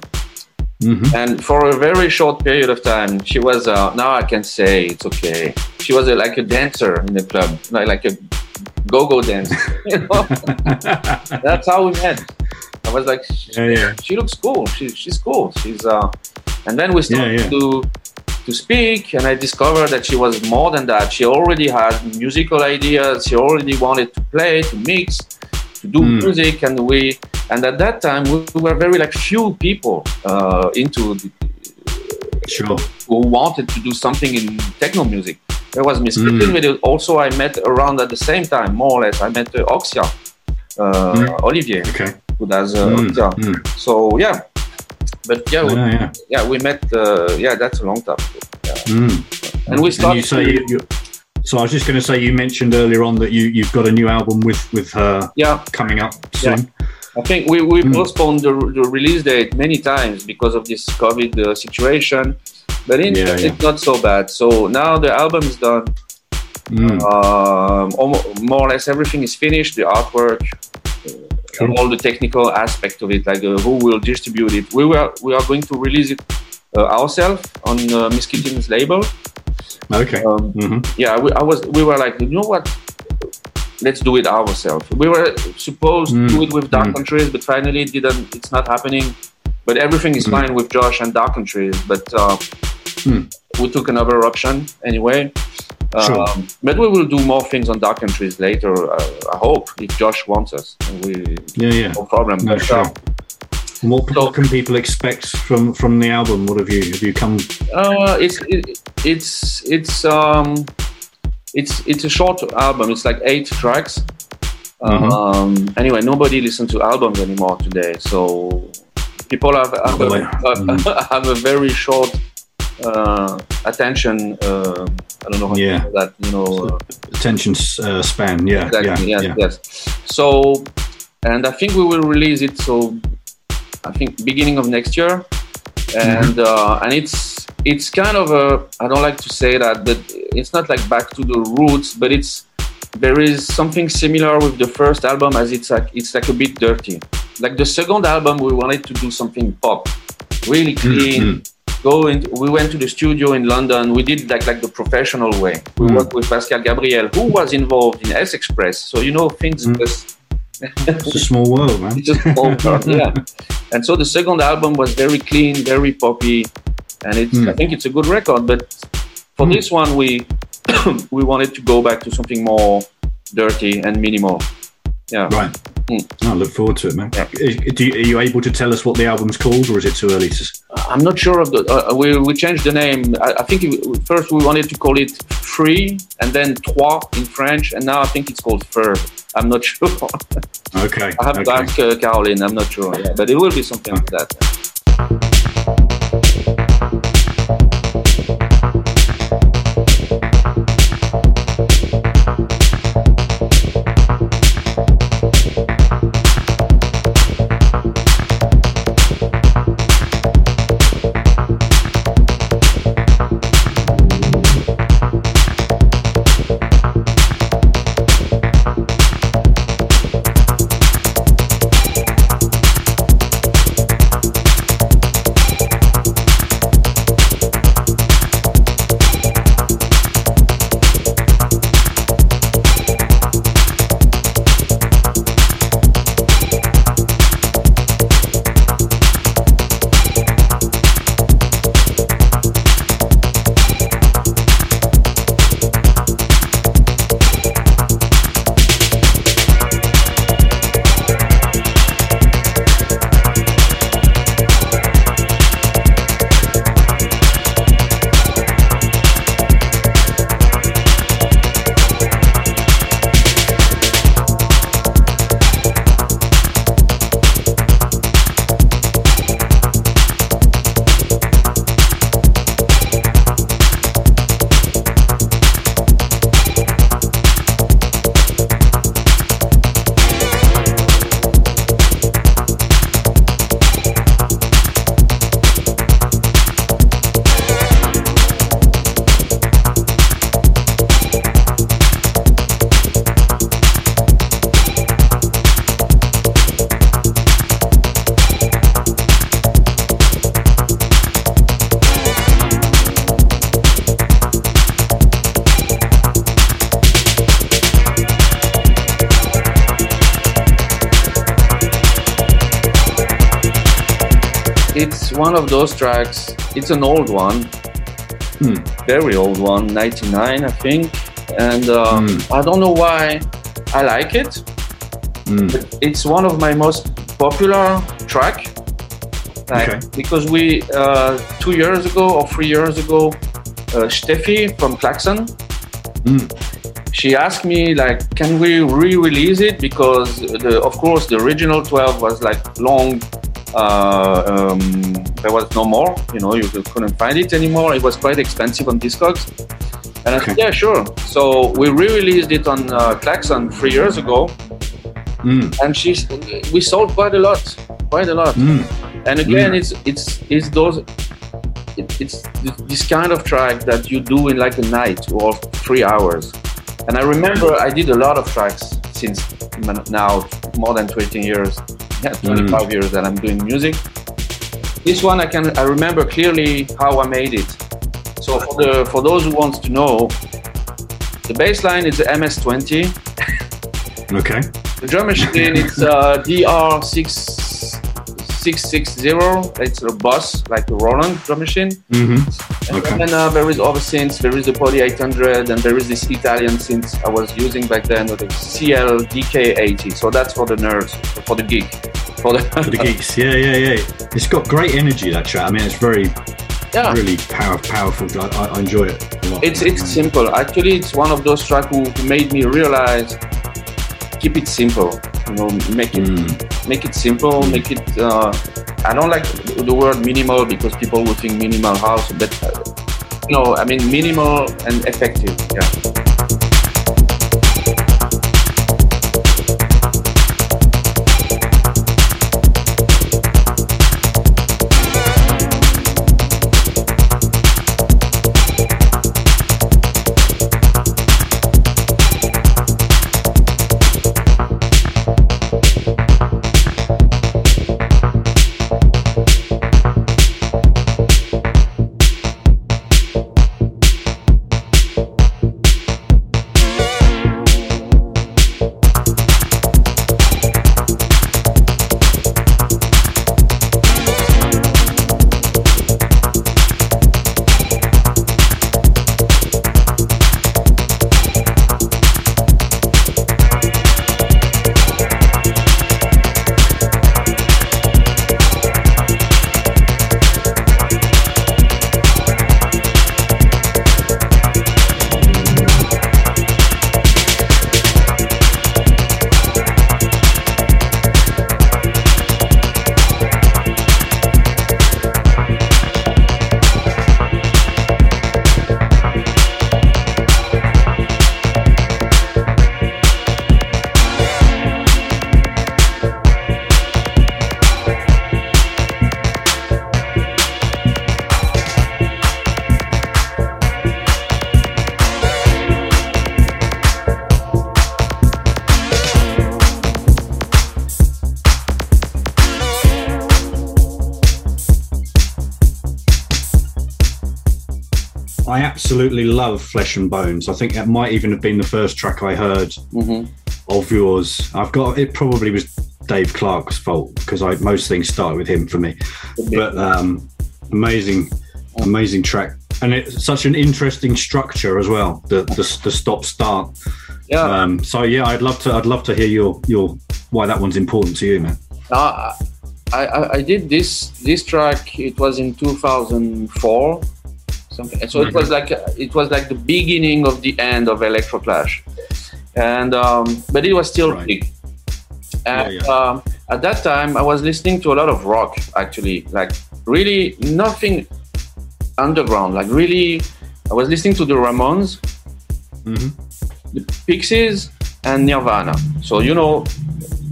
Mm-hmm. and for a very short period of time, she was. Uh, now I can say it's okay. She was a, like a dancer in the club, like, like a go-go dancer. You know, that's how we met. I was like, Yeah, yeah. she looks cool. She, she's cool. She's uh, and then we started Yeah, to to speak, and I discovered that she was more than that. She already had musical ideas. She already wanted to play, to mix, to do Hmm. music, and we and at that time we were very like few people uh, into the, Sure. who wanted to do something in techno music. There was Miss Mm. But also I met around at the same time, more or less. I met uh, Oxia, uh, Mm. Olivier, Okay. who does uh, Mm, Oxia. mm. So yeah, but yeah, we, Yeah, yeah. we met. Uh, yeah, that's a long time. ago. Yeah. Mm. And we started. say you, you, so I was just going to say you mentioned earlier on that you you've got a new album with with her yeah, coming up soon. I think we, we Mm. postponed the, the release date many times because of this COVID uh, situation, but in Yeah, yeah. it's not so bad. So now the album is done. Mm. Um, more or less everything is finished. The artwork, uh, all the technical aspect of it, like uh, who will distribute it. We were we are going to release it uh, ourselves on uh, Miss Kittin's label. Okay. Um, hmm yeah, we, I was. We were like, you know what? Let's do it ourselves. We were supposed to Mm. do it with Dark Mm. Countries, but finally it didn't. It's not happening. But everything is Mm. fine with Josh and Dark Entries. But uh, Mm. we took another option anyway. Sure. Um, but we will do more things on Dark Entries later. Uh, I hope if Josh wants us, we Yeah, yeah. no problem. No, But, sure. uh, what, what can people expect from from the album? What have you have you come? Uh, it's it, it's it's um it's it's a short album. It's like eight tracks. Mhm. Um, anyway, nobody listens to albums anymore today, so people have have, a, have a very short uh, attention. Uh, I don't know how Yeah. that. You know. Uh, Attention uh, span, yeah, exactly. yeah, yes, yeah. yes. So, and I think we will release it. So, I think beginning of next year, and uh, and it's it's kind of a I don't like to say that, but it's not like back to the roots, but it's there is something similar with the first album as it's like it's like a bit dirty. Like the second album, we wanted to do something pop, really clean. Go in, we went to the studio in London. We did like like the professional way. We Mm. worked with Pascal Gabriel, who was involved in S Express. So you know things just It's a small world, man. it's just over, yeah. And so the second album was very clean, very poppy, and it's Hmm. I think it's a good record. But for this one, we we wanted to go back to something more dirty and minimal. Yeah. Right. Mm. I look forward to it, man. Do you, are you able to tell us what the album's called, or is it too early to? I'm not sure of the. Uh, we we changed the name. I, I think it, first we wanted to call it Free, and then Trois in French, and now I think it's called Fur. I'm not sure. Okay. I have to ask uh, Caroline. I'm not sure. Yeah, but it will be something like that. One of those tracks. It's an old one, Hmm. very old one, 99, I think. And uh, I don't know why I like it. But it's one of my most popular track. Like, Okay. Because we uh, two years ago or three years ago, uh, Steffi from Klakson, Hmm. she asked me like, can we re-release it? Because the, of course the original 12 was like long. Uh, um, there was no more. You know, you couldn't find it anymore. It was quite expensive on Discogs. And I said, yeah, sure. So we re-released it on uh, Klakson three years ago, Hmm. and she's we sold quite a lot, quite a lot. Hmm. And again, Mm. it's it's it's those it, it's this kind of track that you do in like a night or three hours. And I remember I did a lot of tracks since now more than 20 years, yeah, 25 years that I'm doing music. This one I can I remember clearly how I made it. So for the for those who wants to know, the bass line is the MS20. Okay. The drum machine it's uh, DR6660. It's a Boss, like a Roland drum machine. Mm-hmm. And then uh, there is other synths. There is the Poly 800, and there is this Italian synth I was using back then, the Siel DK80. So that's for the nerds, for the geek, for the, For the geeks. Yeah, yeah, yeah. It's got great energy that track. I mean, it's very, Yeah. really power, powerful. I, I- I enjoy it a lot. It's it's simple. Actually, it's one of those tracks who made me realize keep it simple. You know, make it make it simple. Make it. Uh, I don't like the word minimal because people would think minimal house, but uh, you know, I mean minimal and effective. Yeah. Absolutely love Flesh and Bones. I think that might even have been the first track I heard Mm-hmm. of yours. I've got it. Probably was Dave Clarke's fault because I most things start with him for me. But um, amazing, amazing track, and it's such an interesting structure as well. The the, the stop start. Yeah. Um, so yeah, I'd love to. I'd love to hear your your why that one's important to you, man. Uh, I, I I did this this track. It was in 2004, something. So it was like it was like the beginning of the end of Electroclash, and um, but it was still big. And Um, at that time, I was listening to a lot of rock. Actually, like really nothing underground. Like really, I was listening to the Ramones, the Pixies, and Nirvana. So you know,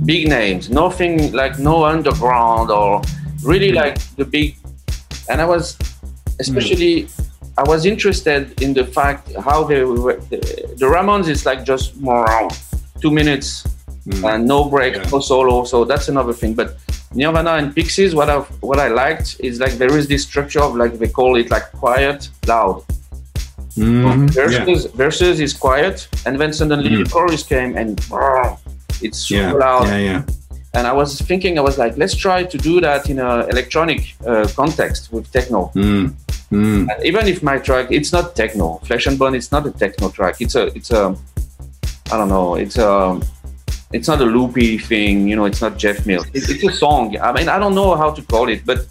big names. Nothing like no underground or really like the big. And I was, especially, I was interested in the fact how they were. The, the Ramones is like just more two minutes and no break, no solo. So that's another thing. But Nirvana and Pixies, what I what I liked is like there is this structure of like they call it like quiet, loud. Mhm. Versus, versus is quiet, and then suddenly the chorus came and it's super Yeah, loud. yeah, yeah. and I was thinking, I was like, let's try to do that in an electronic uh, context with techno. Mm. Mm. Even if my track, it's not techno. Flesh and Bone, it's not a techno track. It's a, it's a, I don't know. It's a, it's not a loopy thing. You know, it's not Jeff Mills. It's, it's a song. I mean, I don't know how to call it, but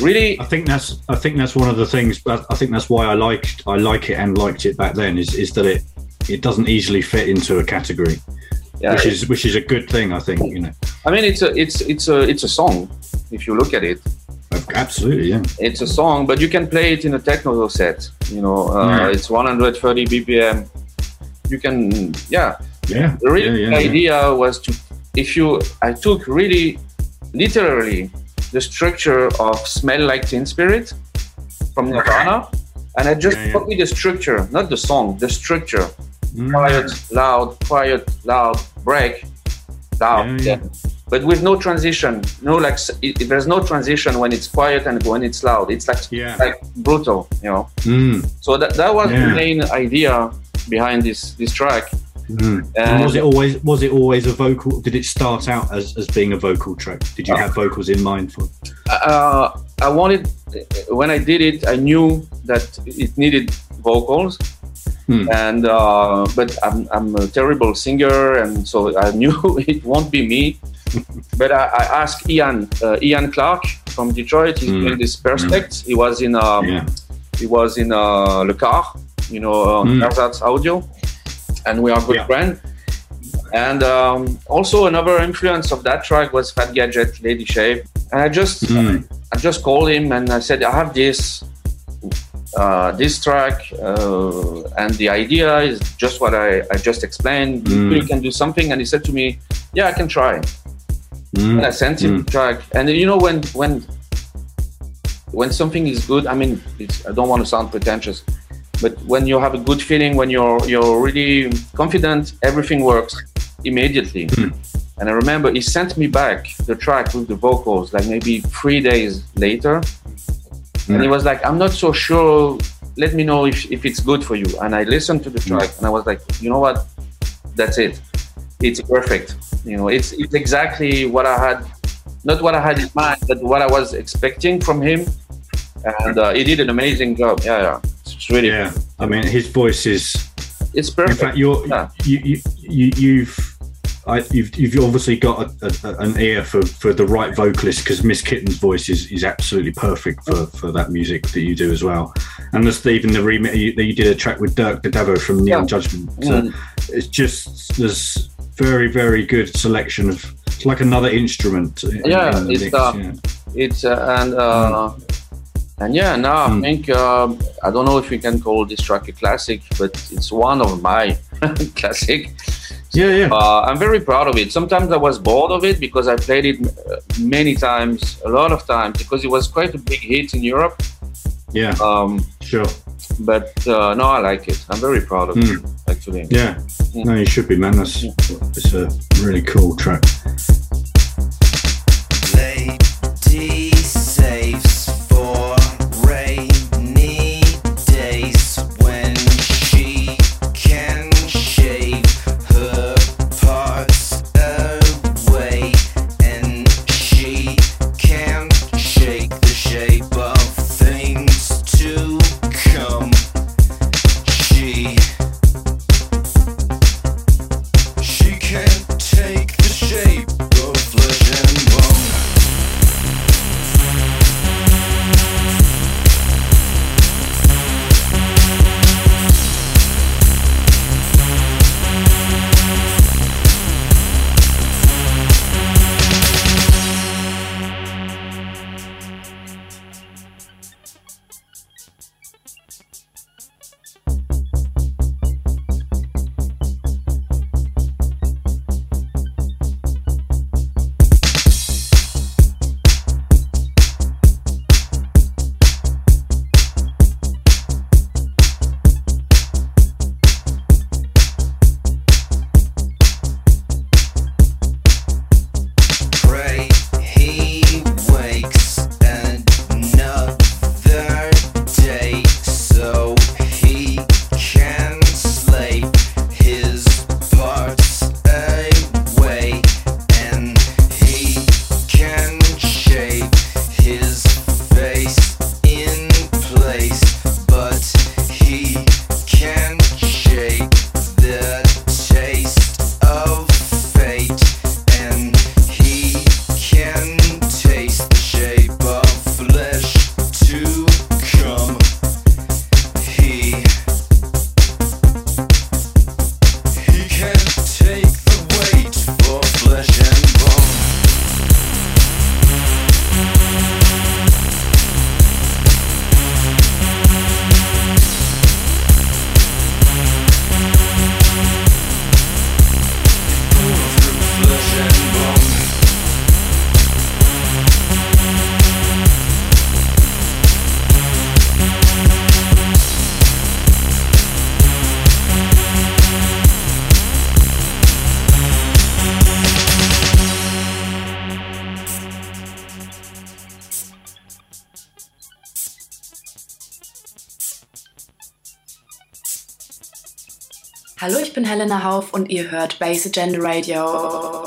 really, I think that's I think that's one of the things. But I think that's why I liked I like it and liked it back then. Is is that it it doesn't easily fit into a category, Yeah. which is which is a good thing. I think you know. I mean, it's a, it's, it's a, it's a song. If you look at it, Absolutely, yeah. it's a song, but you can play it in a techno set. You know, uh, Yeah. it's 130 BPM. You can, yeah. Yeah. The real yeah, yeah, idea was to, if you, I took really, literally, the structure of "Smell Like Teen Spirit" from Nirvana, and I just copied the structure, not the song, the structure. Mm. Quiet, loud, quiet, loud, break, loud, Yeah, yeah. yeah. But with no transition, no like it, it- there's no transition when it's quiet and when it's loud. It's like Yeah. like brutal, you know. Mm. So that that was the main idea behind this this track. Mm. And- And was it always was it always a vocal? Did it start out as, as being a vocal track? Did you have vocals in mind for? uh, I wanted when I did it, I knew that it needed vocals, Hmm. and uh, but I'm, I'm a terrible singer, and so I knew it won't be me. but I, I asked Ian uh, Ian Clark from Detroit. He's Hmm. doing this Perspect. He was in um, Yeah. he was in uh, Le Car, you know, uh, Hmm. Ersatz Audio, and we are good Yeah. friends. And um, also another influence of that track was Fad Gadget, Lady Shave. And I just Mm. I just called him and I said I have this uh, this track uh, and the idea is just what I, I just explained. Mm. You can do something, and he said to me, "Yeah, I can try." Mm. And I sent him the track, and you know when when when something is good, I mean, it's, I don't want to sound pretentious, but when you have a good feeling, when you're you're really confident, everything works immediately. And I remember he sent me back the track with the vocals, like maybe three days later, and he was like, "I'm not so sure. Let me know if if it's good for you." And I listened to the track, and I was like, "You know what? That's it. It's perfect. You know, it's it's exactly what I had." Not what I had in mind, but what I was expecting from him, and uh, he did an amazing job. Yeah, yeah, it's really Yeah. I mean, his voice is. it's In perfect. fact, you're Yeah. you, you you you've. I, you've, you've obviously got a, a, an ear for, for the right vocalist because Miss Kittin's voice is, is absolutely perfect for, for that music that you do as well. And there's even the remix you, that you did a track with Dirk Davo from Neon Yeah. Judgment. So Mm. it's just there's very very good selection of it's like another instrument. in- Yeah, in it's, mix, uh, yeah. it's uh, and uh, and yeah now Mm. i think um, i don't know if we can call this track a classic but it's one of my classic Yeah, yeah. uh, i'm very proud of it sometimes i was bored of it because i played it uh, many times a lot of times because it was quite a big hit in europe yeah, um, sure. but uh, no i like it i'm very proud of Mm. it actually Yeah, no, you should be, man. That's it's a really cool track. Lady ich bin Helena Hauf und ihr hört Bass Agenda Radio.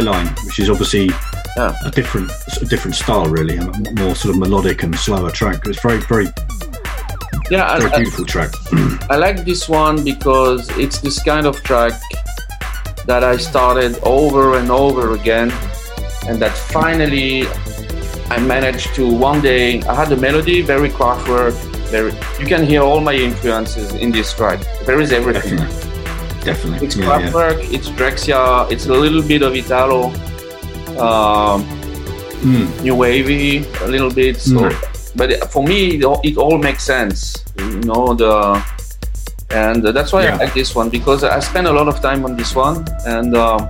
Skyline, which is obviously a different a different style, really, a m- more sort of melodic and slower track. It's very very Yeah, very I- beautiful track. I like this one because it's this kind of track that I started over and over again and that finally I managed to one day. I had a melody, very Kraftwerk, very. You can hear all my influences in this track. There is everything. Definitely. It's Yeah, yeah. Kraftwerk, it's Drexciya, it's a little bit of Italo, um, Mm. new wavy, a little bit. So, Mm. but for me, it all, it all makes sense. You know the, and that's why Yeah. I like this one because I spent a lot of time on this one, and um,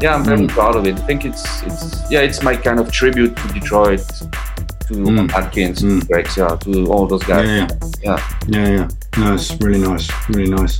yeah, I'm very Mm. proud of it. I think it's it's yeah, it's my kind of tribute to Detroit, to Mm. Atkins, to Drexciya, to all those guys. Yeah, yeah. Yeah, yeah. No, it's really nice. Really nice.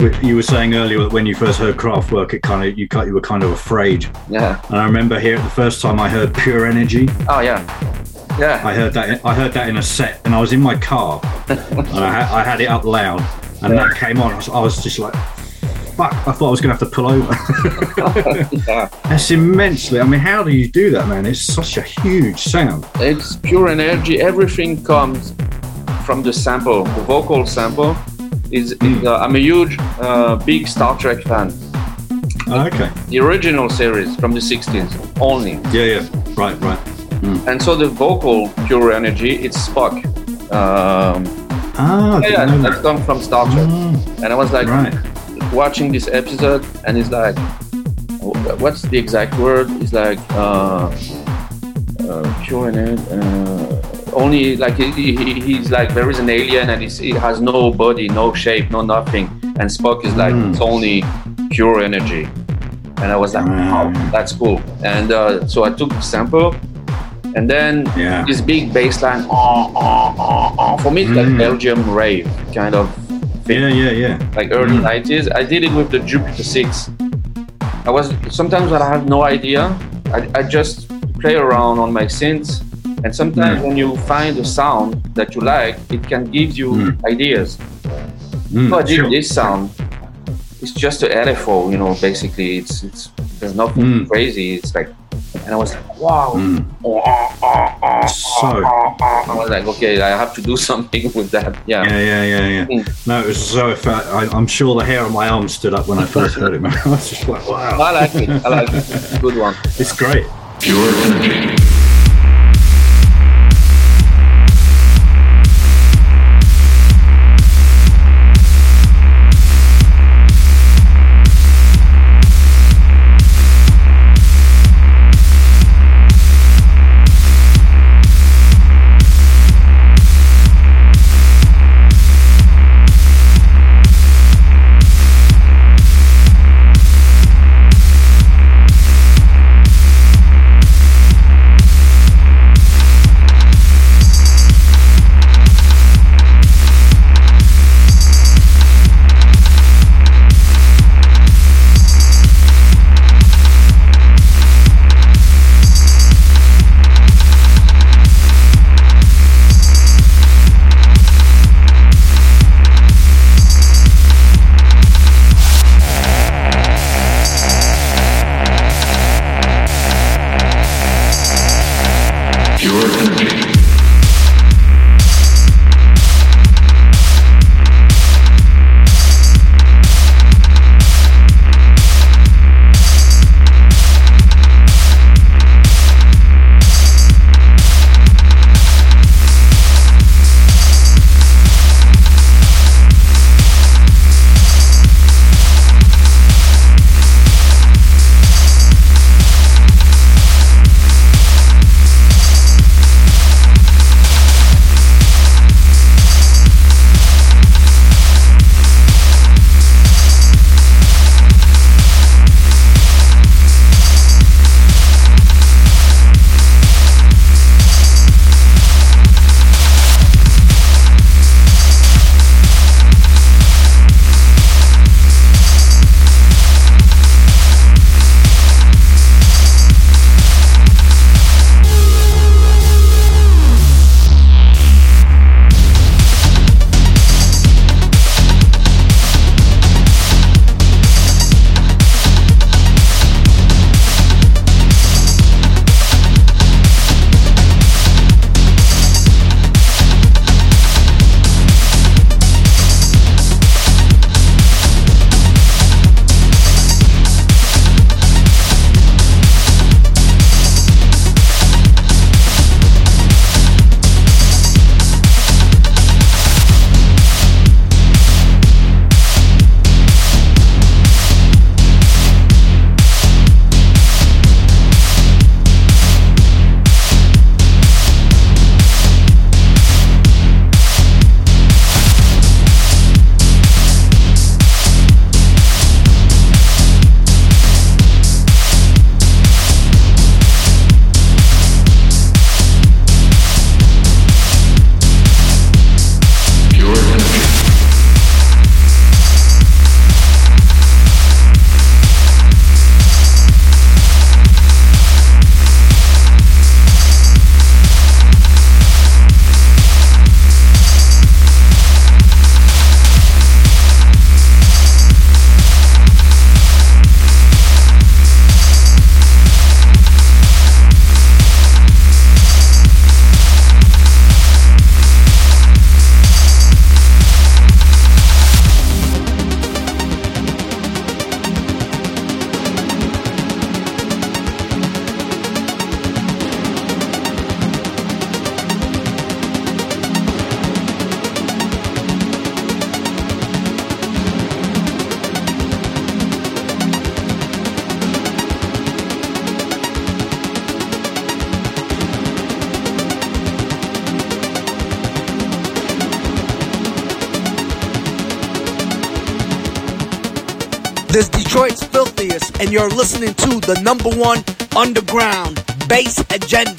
Of you were saying earlier that when you first heard Kraftwerk, it kind of you cut you were kind of afraid. Yeah. And I remember here the first time I heard Pure Energy. Oh yeah. Yeah. I heard that. I heard that in a set, and I was in my car, and I, had, I had it up loud, and Yeah. that came on. I was, I was just like, "Fuck!" I thought I was going to have to pull over. yeah. That's immensely. I mean, how do you do that, man? It's such a huge sound. It's pure energy. Everything comes from the sample. The vocal sample is. is, uh, I'm a huge, uh, big Star Trek fan. Oh, okay. The original series from the 60s only. Yeah, yeah. Right, right. And so the vocal pure energy, it's Spock. Um, Ah, yeah, yeah, that's come from Star Trek. And I was like Right. watching this episode, and it's like, what's the exact word? It's like uh, uh, pure energy. Uh, only like he, he, he's like there is an alien, and he has no body, no shape, no nothing. And Spock is like it's only pure energy. And I was like, wow, that's cool. And uh, so I took the sample, and then this big bass line, oh, oh, oh, oh. for me, it's like Mm. Belgium rave kind of thing. Yeah, yeah, yeah. Like early Mm. 90s. I did it with the Jupiter 6. I was sometimes when I have no idea, I, I just play around on my synths. And sometimes Mm. when you find a sound that you like, it can give you ideas. Mm, so I did sure. this sound. It's just a LFO, you know, basically. It's it's there's nothing Mm. crazy. It's like and I was like, wow. So. I was like, okay, I have to do something with that. Yeah. Yeah, yeah, yeah, yeah. No, it was so. Effect- I, I'm sure the hair on my arm stood up when I first heard it. I was just like, wow. I like it. I like it. Good one. It's great. Pure energy. Pure and you're listening to the number one underground bass agenda.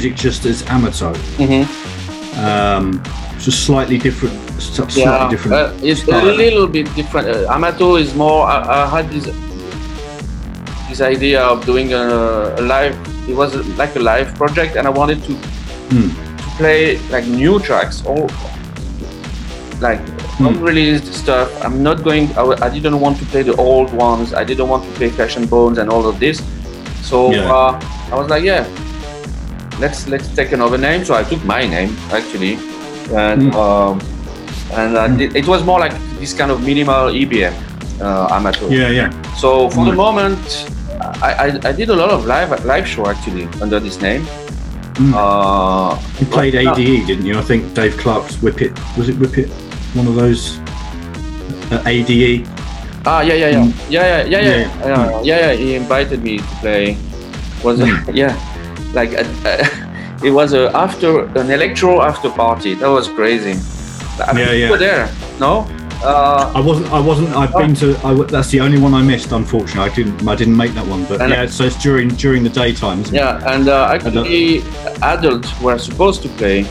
Music just as Amato. Mhm. Um, just slightly different, slightly yeah, different. uh, it's style. a little bit different. Uh, Amato is more. I, I had this this idea of doing a, a live. It was like a live project, and I wanted to Hmm. to play like new tracks, all like Hmm. unreleased stuff. I'm not going. I, I, didn't want to play the old ones. I didn't want to play Flesh and Bones and all of this. So Yeah. uh, I was like, yeah, let's let's take another name. So I took my name actually, and Hmm. um, and I did, it was more like this kind of minimal EBM uh, Amato. Yeah, yeah. So for the Mm. moment, I, I, I did a lot of live live show actually under this name. Mm. Uh, You played now- ADE, didn't you? I think Dave Clarke's Whip It. Was it Whip It? One of those uh, ADE. Ah, yeah, yeah, yeah, Mm. yeah, yeah, yeah, yeah, Yeah, yeah, yeah, yeah. He invited me to play. Was Mm. yeah, like uh, uh, it was a after an electro after party. That was crazy. I Yeah, think you yeah. were there, no? Uh, I wasn't. I wasn't. I've been to. I, that's the only one I missed. Unfortunately, I didn't. I didn't make that one. But And- yeah, so it's during during the daytime. Isn't it? yeah, and uh, actually, adults were supposed to play.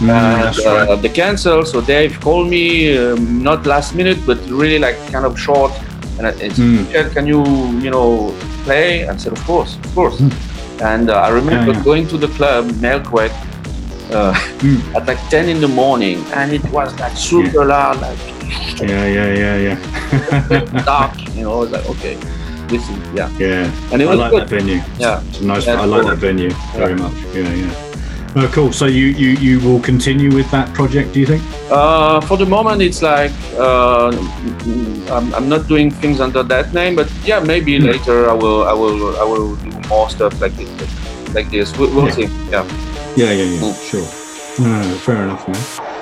Mm, and that's uh, right. they canceled, so Dave called me, um, not last minute, but really like kind of short. And I said, Mm. Can you, you know, play? I said, of course, of course. And uh, I remember. Yeah, yeah. going to the club, Melkweg, uh, Mm. at like 10 in the morning, and it was like super loud, like Yeah, yeah, yeah, yeah. dark, you know, I was like, okay, this is, yeah. yeah. And it I was like good. that venue. Yeah. It's nice. Yeah, I like cool. that venue very Yeah. much. Yeah, yeah. Oh, cool. So you, you you will continue with that project? Do you think? Uh, for the moment, it's like uh, I'm, I'm not doing things under that name, but yeah, maybe Hmm. later I will, I will, I will do more stuff like this. Like this, we, we'll Yeah. see. Yeah. Yeah, yeah, yeah. Mm. Sure. No, no, fair enough, man.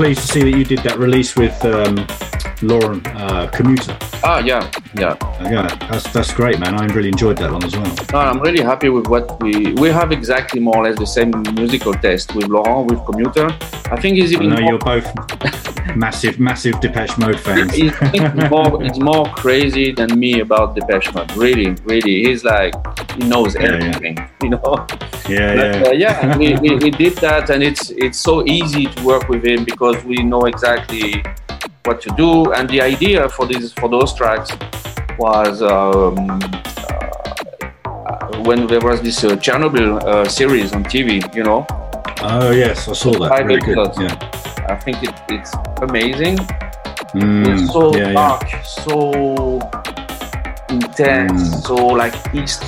Pleased to see that you did that release with um, Laurent uh, Commuter. Ah, yeah, yeah. Yeah, that's that's great, man. I really enjoyed that one as well. No, I'm really happy with what we we have exactly more or less the same musical taste with Laurent with Commuter. I think he's I even know more, you're both massive, massive Depeche Mode fans. he's, he's more he's more crazy than me about Depeche Mode. Really, really, he's like he knows Yeah, yeah. everything. You know. Yeah, But, yeah. uh, yeah, we, we, we did that, and it's it's so easy to work with him because we know exactly what to do. And the idea for these for those tracks was um, uh, when there was this uh, Chernobyl uh, series on TV, you know. Oh yes, I saw that. Really good. Yeah. I think it, it's amazing. Mm, it's so yeah, yeah. dark, so intense, so like East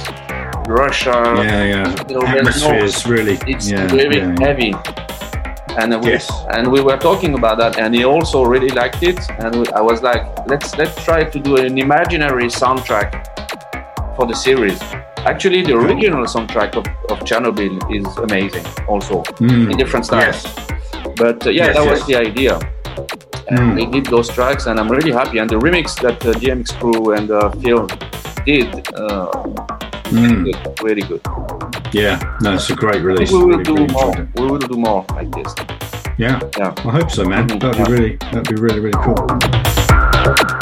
Russia. Yeah, yeah. You know, Atmosphere no- is really. it's yeah, very yeah, yeah. heavy. And we, Yes. and we were talking about that, and he also really liked it. And I was like, let's let's try to do an imaginary soundtrack for the series. Actually, the original soundtrack of, of Chernobyl is amazing, also Mm. in different styles. But uh, yeah, Yes, that was the idea. And Mm. they did those tracks, and I'm really happy. And the remix that uh, DMX Crew and uh, Phil did, Mm. good, really good. Yeah, no, it's a great release. we will Really, do really more. We will do more like this. Yeah, Yeah. I hope so, man. Mhm, That'd yeah. be really, that'd be really, really cool.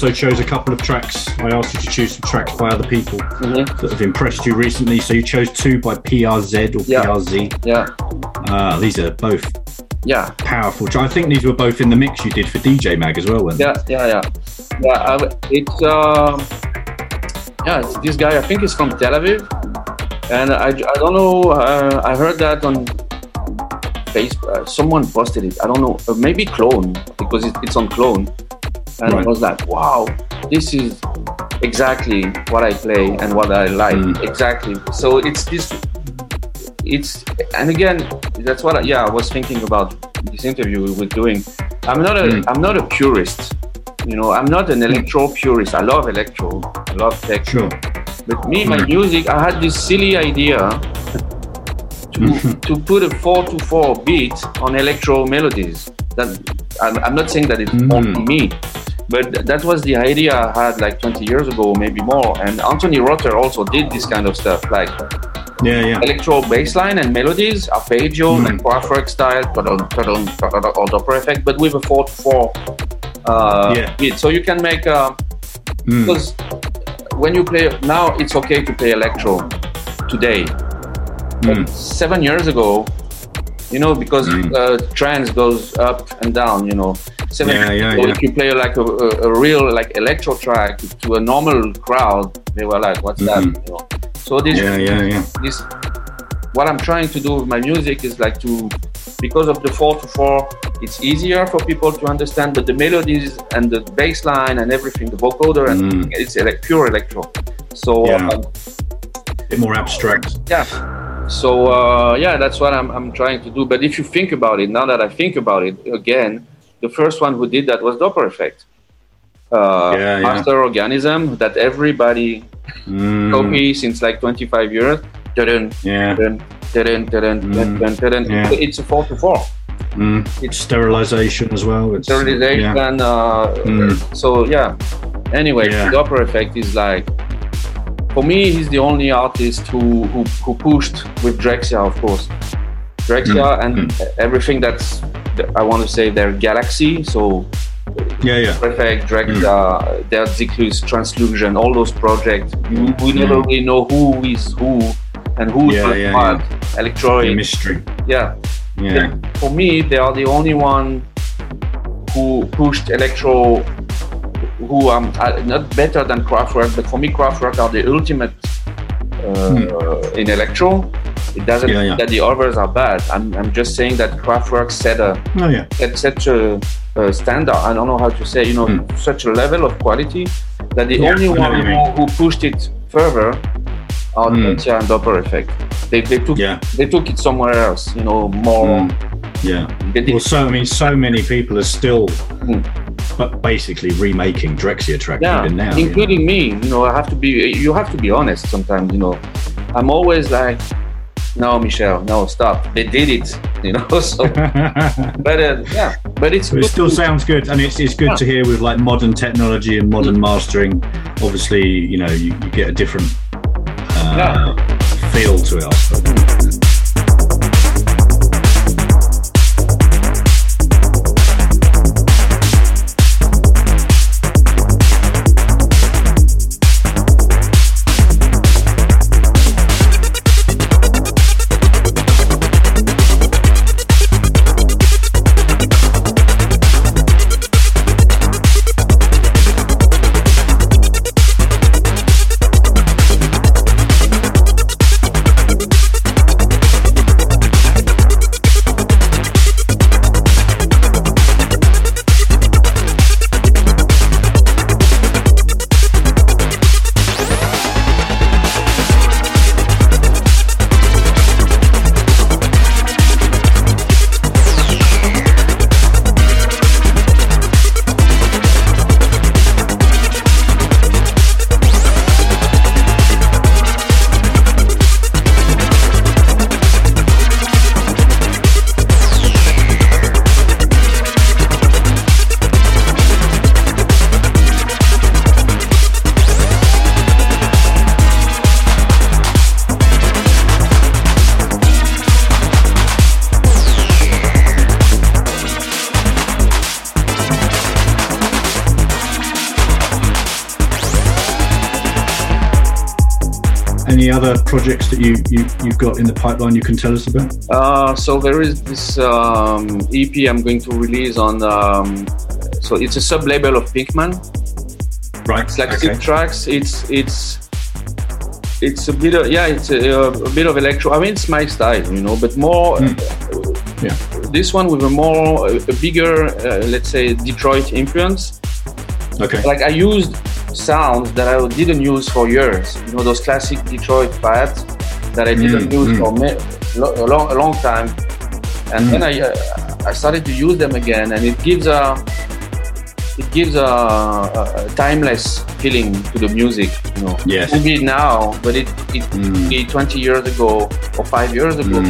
Also chose a couple of tracks. I asked you to choose some tracks by other people Mm-hmm. that have impressed you recently. So you chose two by PRZ or Yeah. PRZ. Yeah. Uh, these are both Yeah. powerful. I think these were both in the mix you did for DJ Mag as well. weren't they? Yeah, yeah, yeah. Yeah, I, it's um, yeah, it's this guy. I think he's from Tel Aviv, and I, I don't know. Uh, I heard that on Facebook. Uh, someone posted it. I don't know. Uh, maybe Clone because it, it's on Clone, and I Right. was like, wow, this is exactly what I play and what I like. Mm. Exactly. So it's this. It's and again, that's what I, yeah I was thinking about this interview we're doing. I'm not a mm. am not a purist. You know, I'm not an mm. electro purist. I love electro. I love tech. Sure. But me, my music, I had this silly idea to, to put a four to four beat on electro melodies. That I'm, I'm not saying that it's only me, but that was the idea I had like 20 years ago, maybe more. And Anthony Rother also did this kind of stuff, like Yeah, yeah. electro bassline and melodies, arpeggio, and Kraftwerk style, ta-dum, ta-dum, ta-da-da, or Dopplereffekt, but with a four to four uh, Yeah. beat. So you can make uh, because when you play now, it's okay to play electro today. But seven years ago, you know, because uh, trends goes up and down, you know. Seven Yeah, yeah, ago, yeah. if you play like a, a, a real like electro track to a normal crowd, they were like, "What's that?" You know. So this, Yeah, yeah, yeah. this, what I'm trying to do with my music is like to, because of the four to four, it's easier for people to understand. But the melodies and the bass line and everything, the vocoder, and it's like pure electro. So Yeah. um, bit more abstract. yeah. So uh, yeah, that's what I'm, I'm trying to do. But if you think about it, now that I think about it again, the first one who did that was Dopplereffekt. Uh, Yeah, yeah. Master organism that everybody Mm. copy since like 25 years. Dun, Yeah. dun, dun. Yeah. It's a four to four. Mm. It's sterilization as well. It's, Sterilization. yeah. Uh, Mm. So yeah. Anyway, Yeah. Dopplereffekt is like. For me, he's the only artist who, who, who pushed with Drexciya, of course. Drexciya Mm. and everything that's, I want to say, their galaxy. So Yeah, yeah. Perfect, Drexciya, Der Zyklus, Transllusion, all those projects. You, we never Mm. really know who is who and who Yeah, does yeah, what. Elecktroid. The mystery. Yeah. Yeah. For me, they are the only one who pushed electro. Who um are not better than Kraftwerk, but for me, Kraftwerk are the ultimate uh, in electro. It doesn't Hmm. Yeah, mean yeah. that the others are bad. I'm, I'm just saying that Kraftwerk set a Oh yeah. set such a, a standard. I don't know how to say. You know, such a level of quality that the. Yeah, only I know what one who, mean. who pushed it further are Hmm. Drexciya and Dopplereffekt. They, they took they took it somewhere else. You know, more. Yeah. Well, so I mean, so many people are still, Hmm. but basically remaking Drexciya track yeah, even now. you know. including me. You know, I have to be. You have to be honest sometimes. You know, I'm always like, no, Michel, no, stop. They did it. You know, so. but uh, yeah, but it's. But it still sounds good, and it's, it's good Yeah. to hear with like modern technology and modern mastering. Obviously, you know, you, you get a different uh, feel to it. Projects that you, you you've got in the pipeline you can tell us about? Uh, so there is this um, EP I'm going to release on. Um, so it's a sub label of Pinkman. Right. It's like okay. six tracks. It's it's it's a bit of yeah. It's a, a bit of electro. I mean, it's my style, you know, but more. Yeah. This one with a more a bigger, uh, let's say, Detroit influence. Okay. Like I used sounds that I didn't use for years. You know, those classic Detroit pads that I didn't Mm, use mm. for me- a long, a long time. And then I, uh, I started to use them again, and it gives a, it gives a, a, timeless feeling to the music. You know, Yes. maybe now, but it, it maybe 20 years ago or five years ago.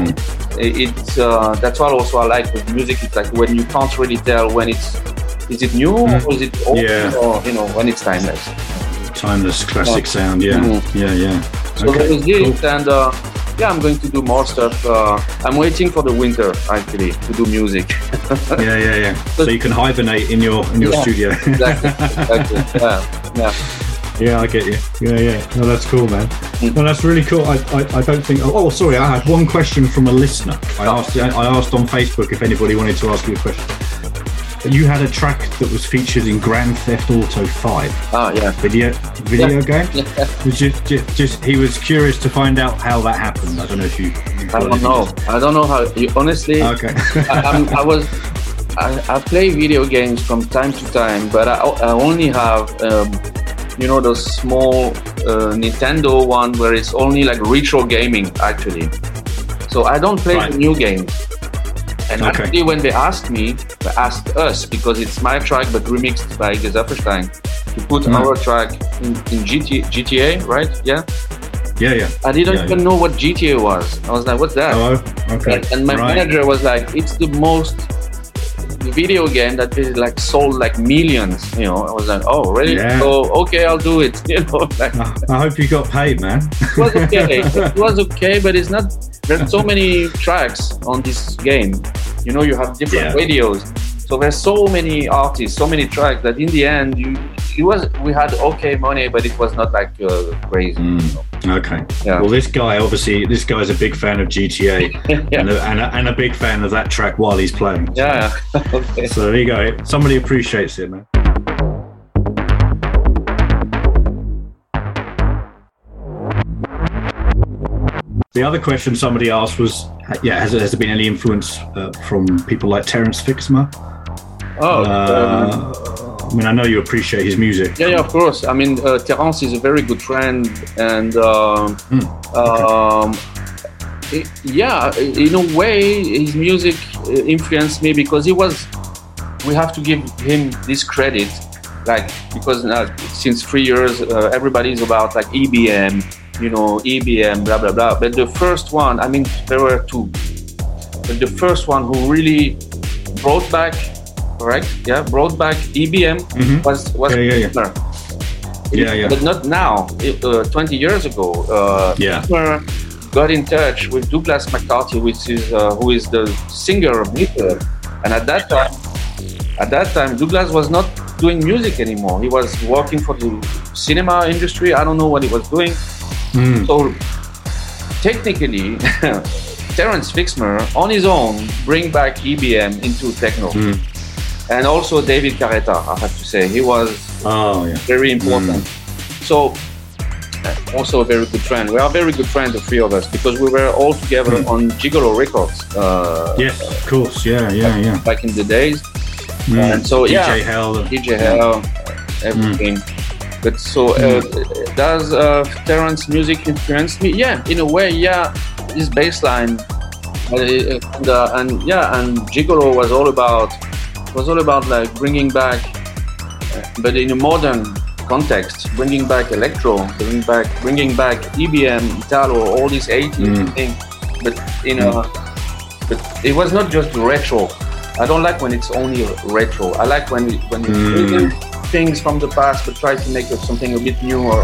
It, it's uh, that's what also I like with music. It's like when you can't really tell when it's is it new or is it old Yeah. or you know when it's timeless. Timeless classic Yeah. sound. Yeah, Mhm. yeah, yeah. So that is it, and uh, yeah, I'm going to do more stuff. Uh, I'm waiting for the winter actually to do music. yeah, yeah, yeah. So you can hibernate in your in your Yeah, studio. exactly, exactly. Yeah, yeah. Yeah, I get you. Yeah, yeah. No, that's cool, man. Mm. No, that's really cool. I, I, I don't think. Oh, oh, sorry. I had one question from a listener. I asked. I asked on Facebook if anybody wanted to ask you a question. You had a track that was featured in Grand Theft Auto Five. Ah, yeah. Video video Yeah. game. Just, just, just, he was curious to find out how that happened. I don't know if you. I don't know. I don't know how. You, honestly, Okay. I, I'm, I was. I, I play video games from time to time, but I, I only have, um, you know, those small uh, Nintendo one where it's only like retro gaming actually. So I don't play the new games. And Okay. actually, when they asked me, they asked us because it's my track but remixed by Gesaffelstein to put Mm. our track in, in GT, GTA, right? Yeah. Yeah, yeah. I didn't Yeah, even know what GTA was. I was like, "What's that?" Oh, okay. And, and my Right. manager was like, "It's the most video game that is like sold like millions. You know, I was like, "Oh, really? Yeah. So okay, I'll do it." You know, like, I hope you got paid, man. it was okay. it was okay, but it's not. There's so many tracks on this game. You know, you have different Yeah. radios. So there's so many artists, so many tracks that in the end, you it was we had okay money, but it was not like uh, crazy. Okay. Yeah. Well, this guy obviously, this guy's a big fan of GTA and, a, and, a, and a big fan of that track while he's playing. Yeah. okay. So there you go. Somebody appreciates it, man. The other question somebody asked was, yeah, has, has there been any influence uh, from people like Terence Fixmer? Oh, Uh, I mean, I know you appreciate his music. Yeah, yeah, of course. I mean, uh, Terence is a very good friend, and um, um, i- yeah, in a way, his music uh, influenced me because he was. We have to give him this credit, like because now since three years, uh, everybody is about like EBM, you know, EBM, blah blah blah. But the first one, I mean, there were two, but the first one who really brought back, correct? Yeah, brought back EBM Mhm. was was Yeah, yeah, yeah. Yeah, yeah. But not now. It, uh, 20 years ago, uh, Yeah. Hitler got in touch with Douglas McCarthy, which is uh, who is the singer of Nitzer. And at that time, at that time, Douglas was not doing music anymore. He was working for the cinema industry. I don't know what he was doing. Mm. So technically, Terence Fixmer on his own bring back EBM into techno. Mm. And also David Carretta, I have to say, he was Oh, yeah. very important. So uh, also a very good friend. We are very good friends, the three of us, because we were all together on Gigolo Records. Uh, Yes, of course. Yeah, yeah, yeah. Back in the days. Mm. And so DJ yeah, Hell. DJ Hell, everything. But so uh, does uh, Terrence music influence me? Yeah, in a way, yeah. His bass line, uh, and, uh, and yeah, and Gigolo was all about was all about like bringing back, uh, but in a modern context, bringing back electro, bringing back bringing back EBM, Italo, all these 80s Mm. things, but in a but it was not just retro. I don't like when it's only retro. I like when it, when Mm. things from the past but try to make it something a bit newer.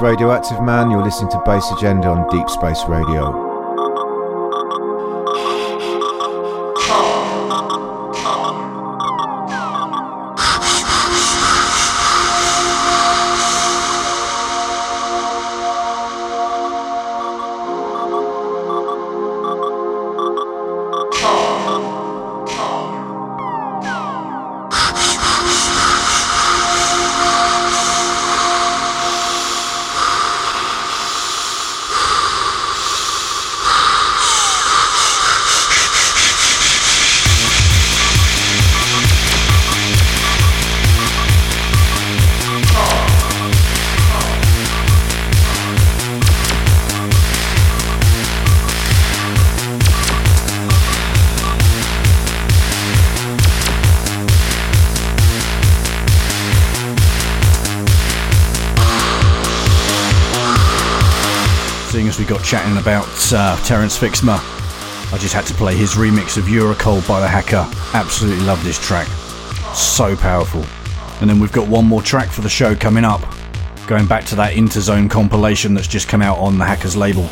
Radioactive Man. You're listening to Bass Agenda on Deep Space Radio. We got chatting about uh, Terence Fixmer, I just had to play his remix of Eurocold by the Hacker. Absolutely love this track. So powerful. And then we've got one more track for the show coming up. Going back to that Interzone compilation that's just come out on the Hackers label.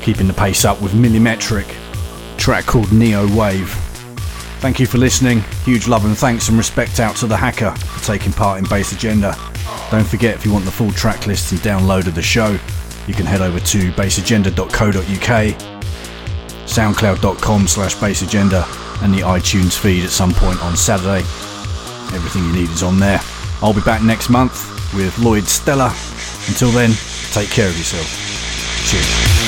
Keeping the pace up with Millimetric. Track called Neo Wave. Thank you for listening. Huge love and thanks and respect out to the Hacker for taking part in Bass Agenda. Don't forget if you want the full track list and download of the show, you can head over to bassagenda.co.uk, soundcloud.com slash baseagenda, and the iTunes feed at some point on Saturday. Everything you need is on there. I'll be back next month with Lloyd Stellar. Until then, take care of yourself. Cheers.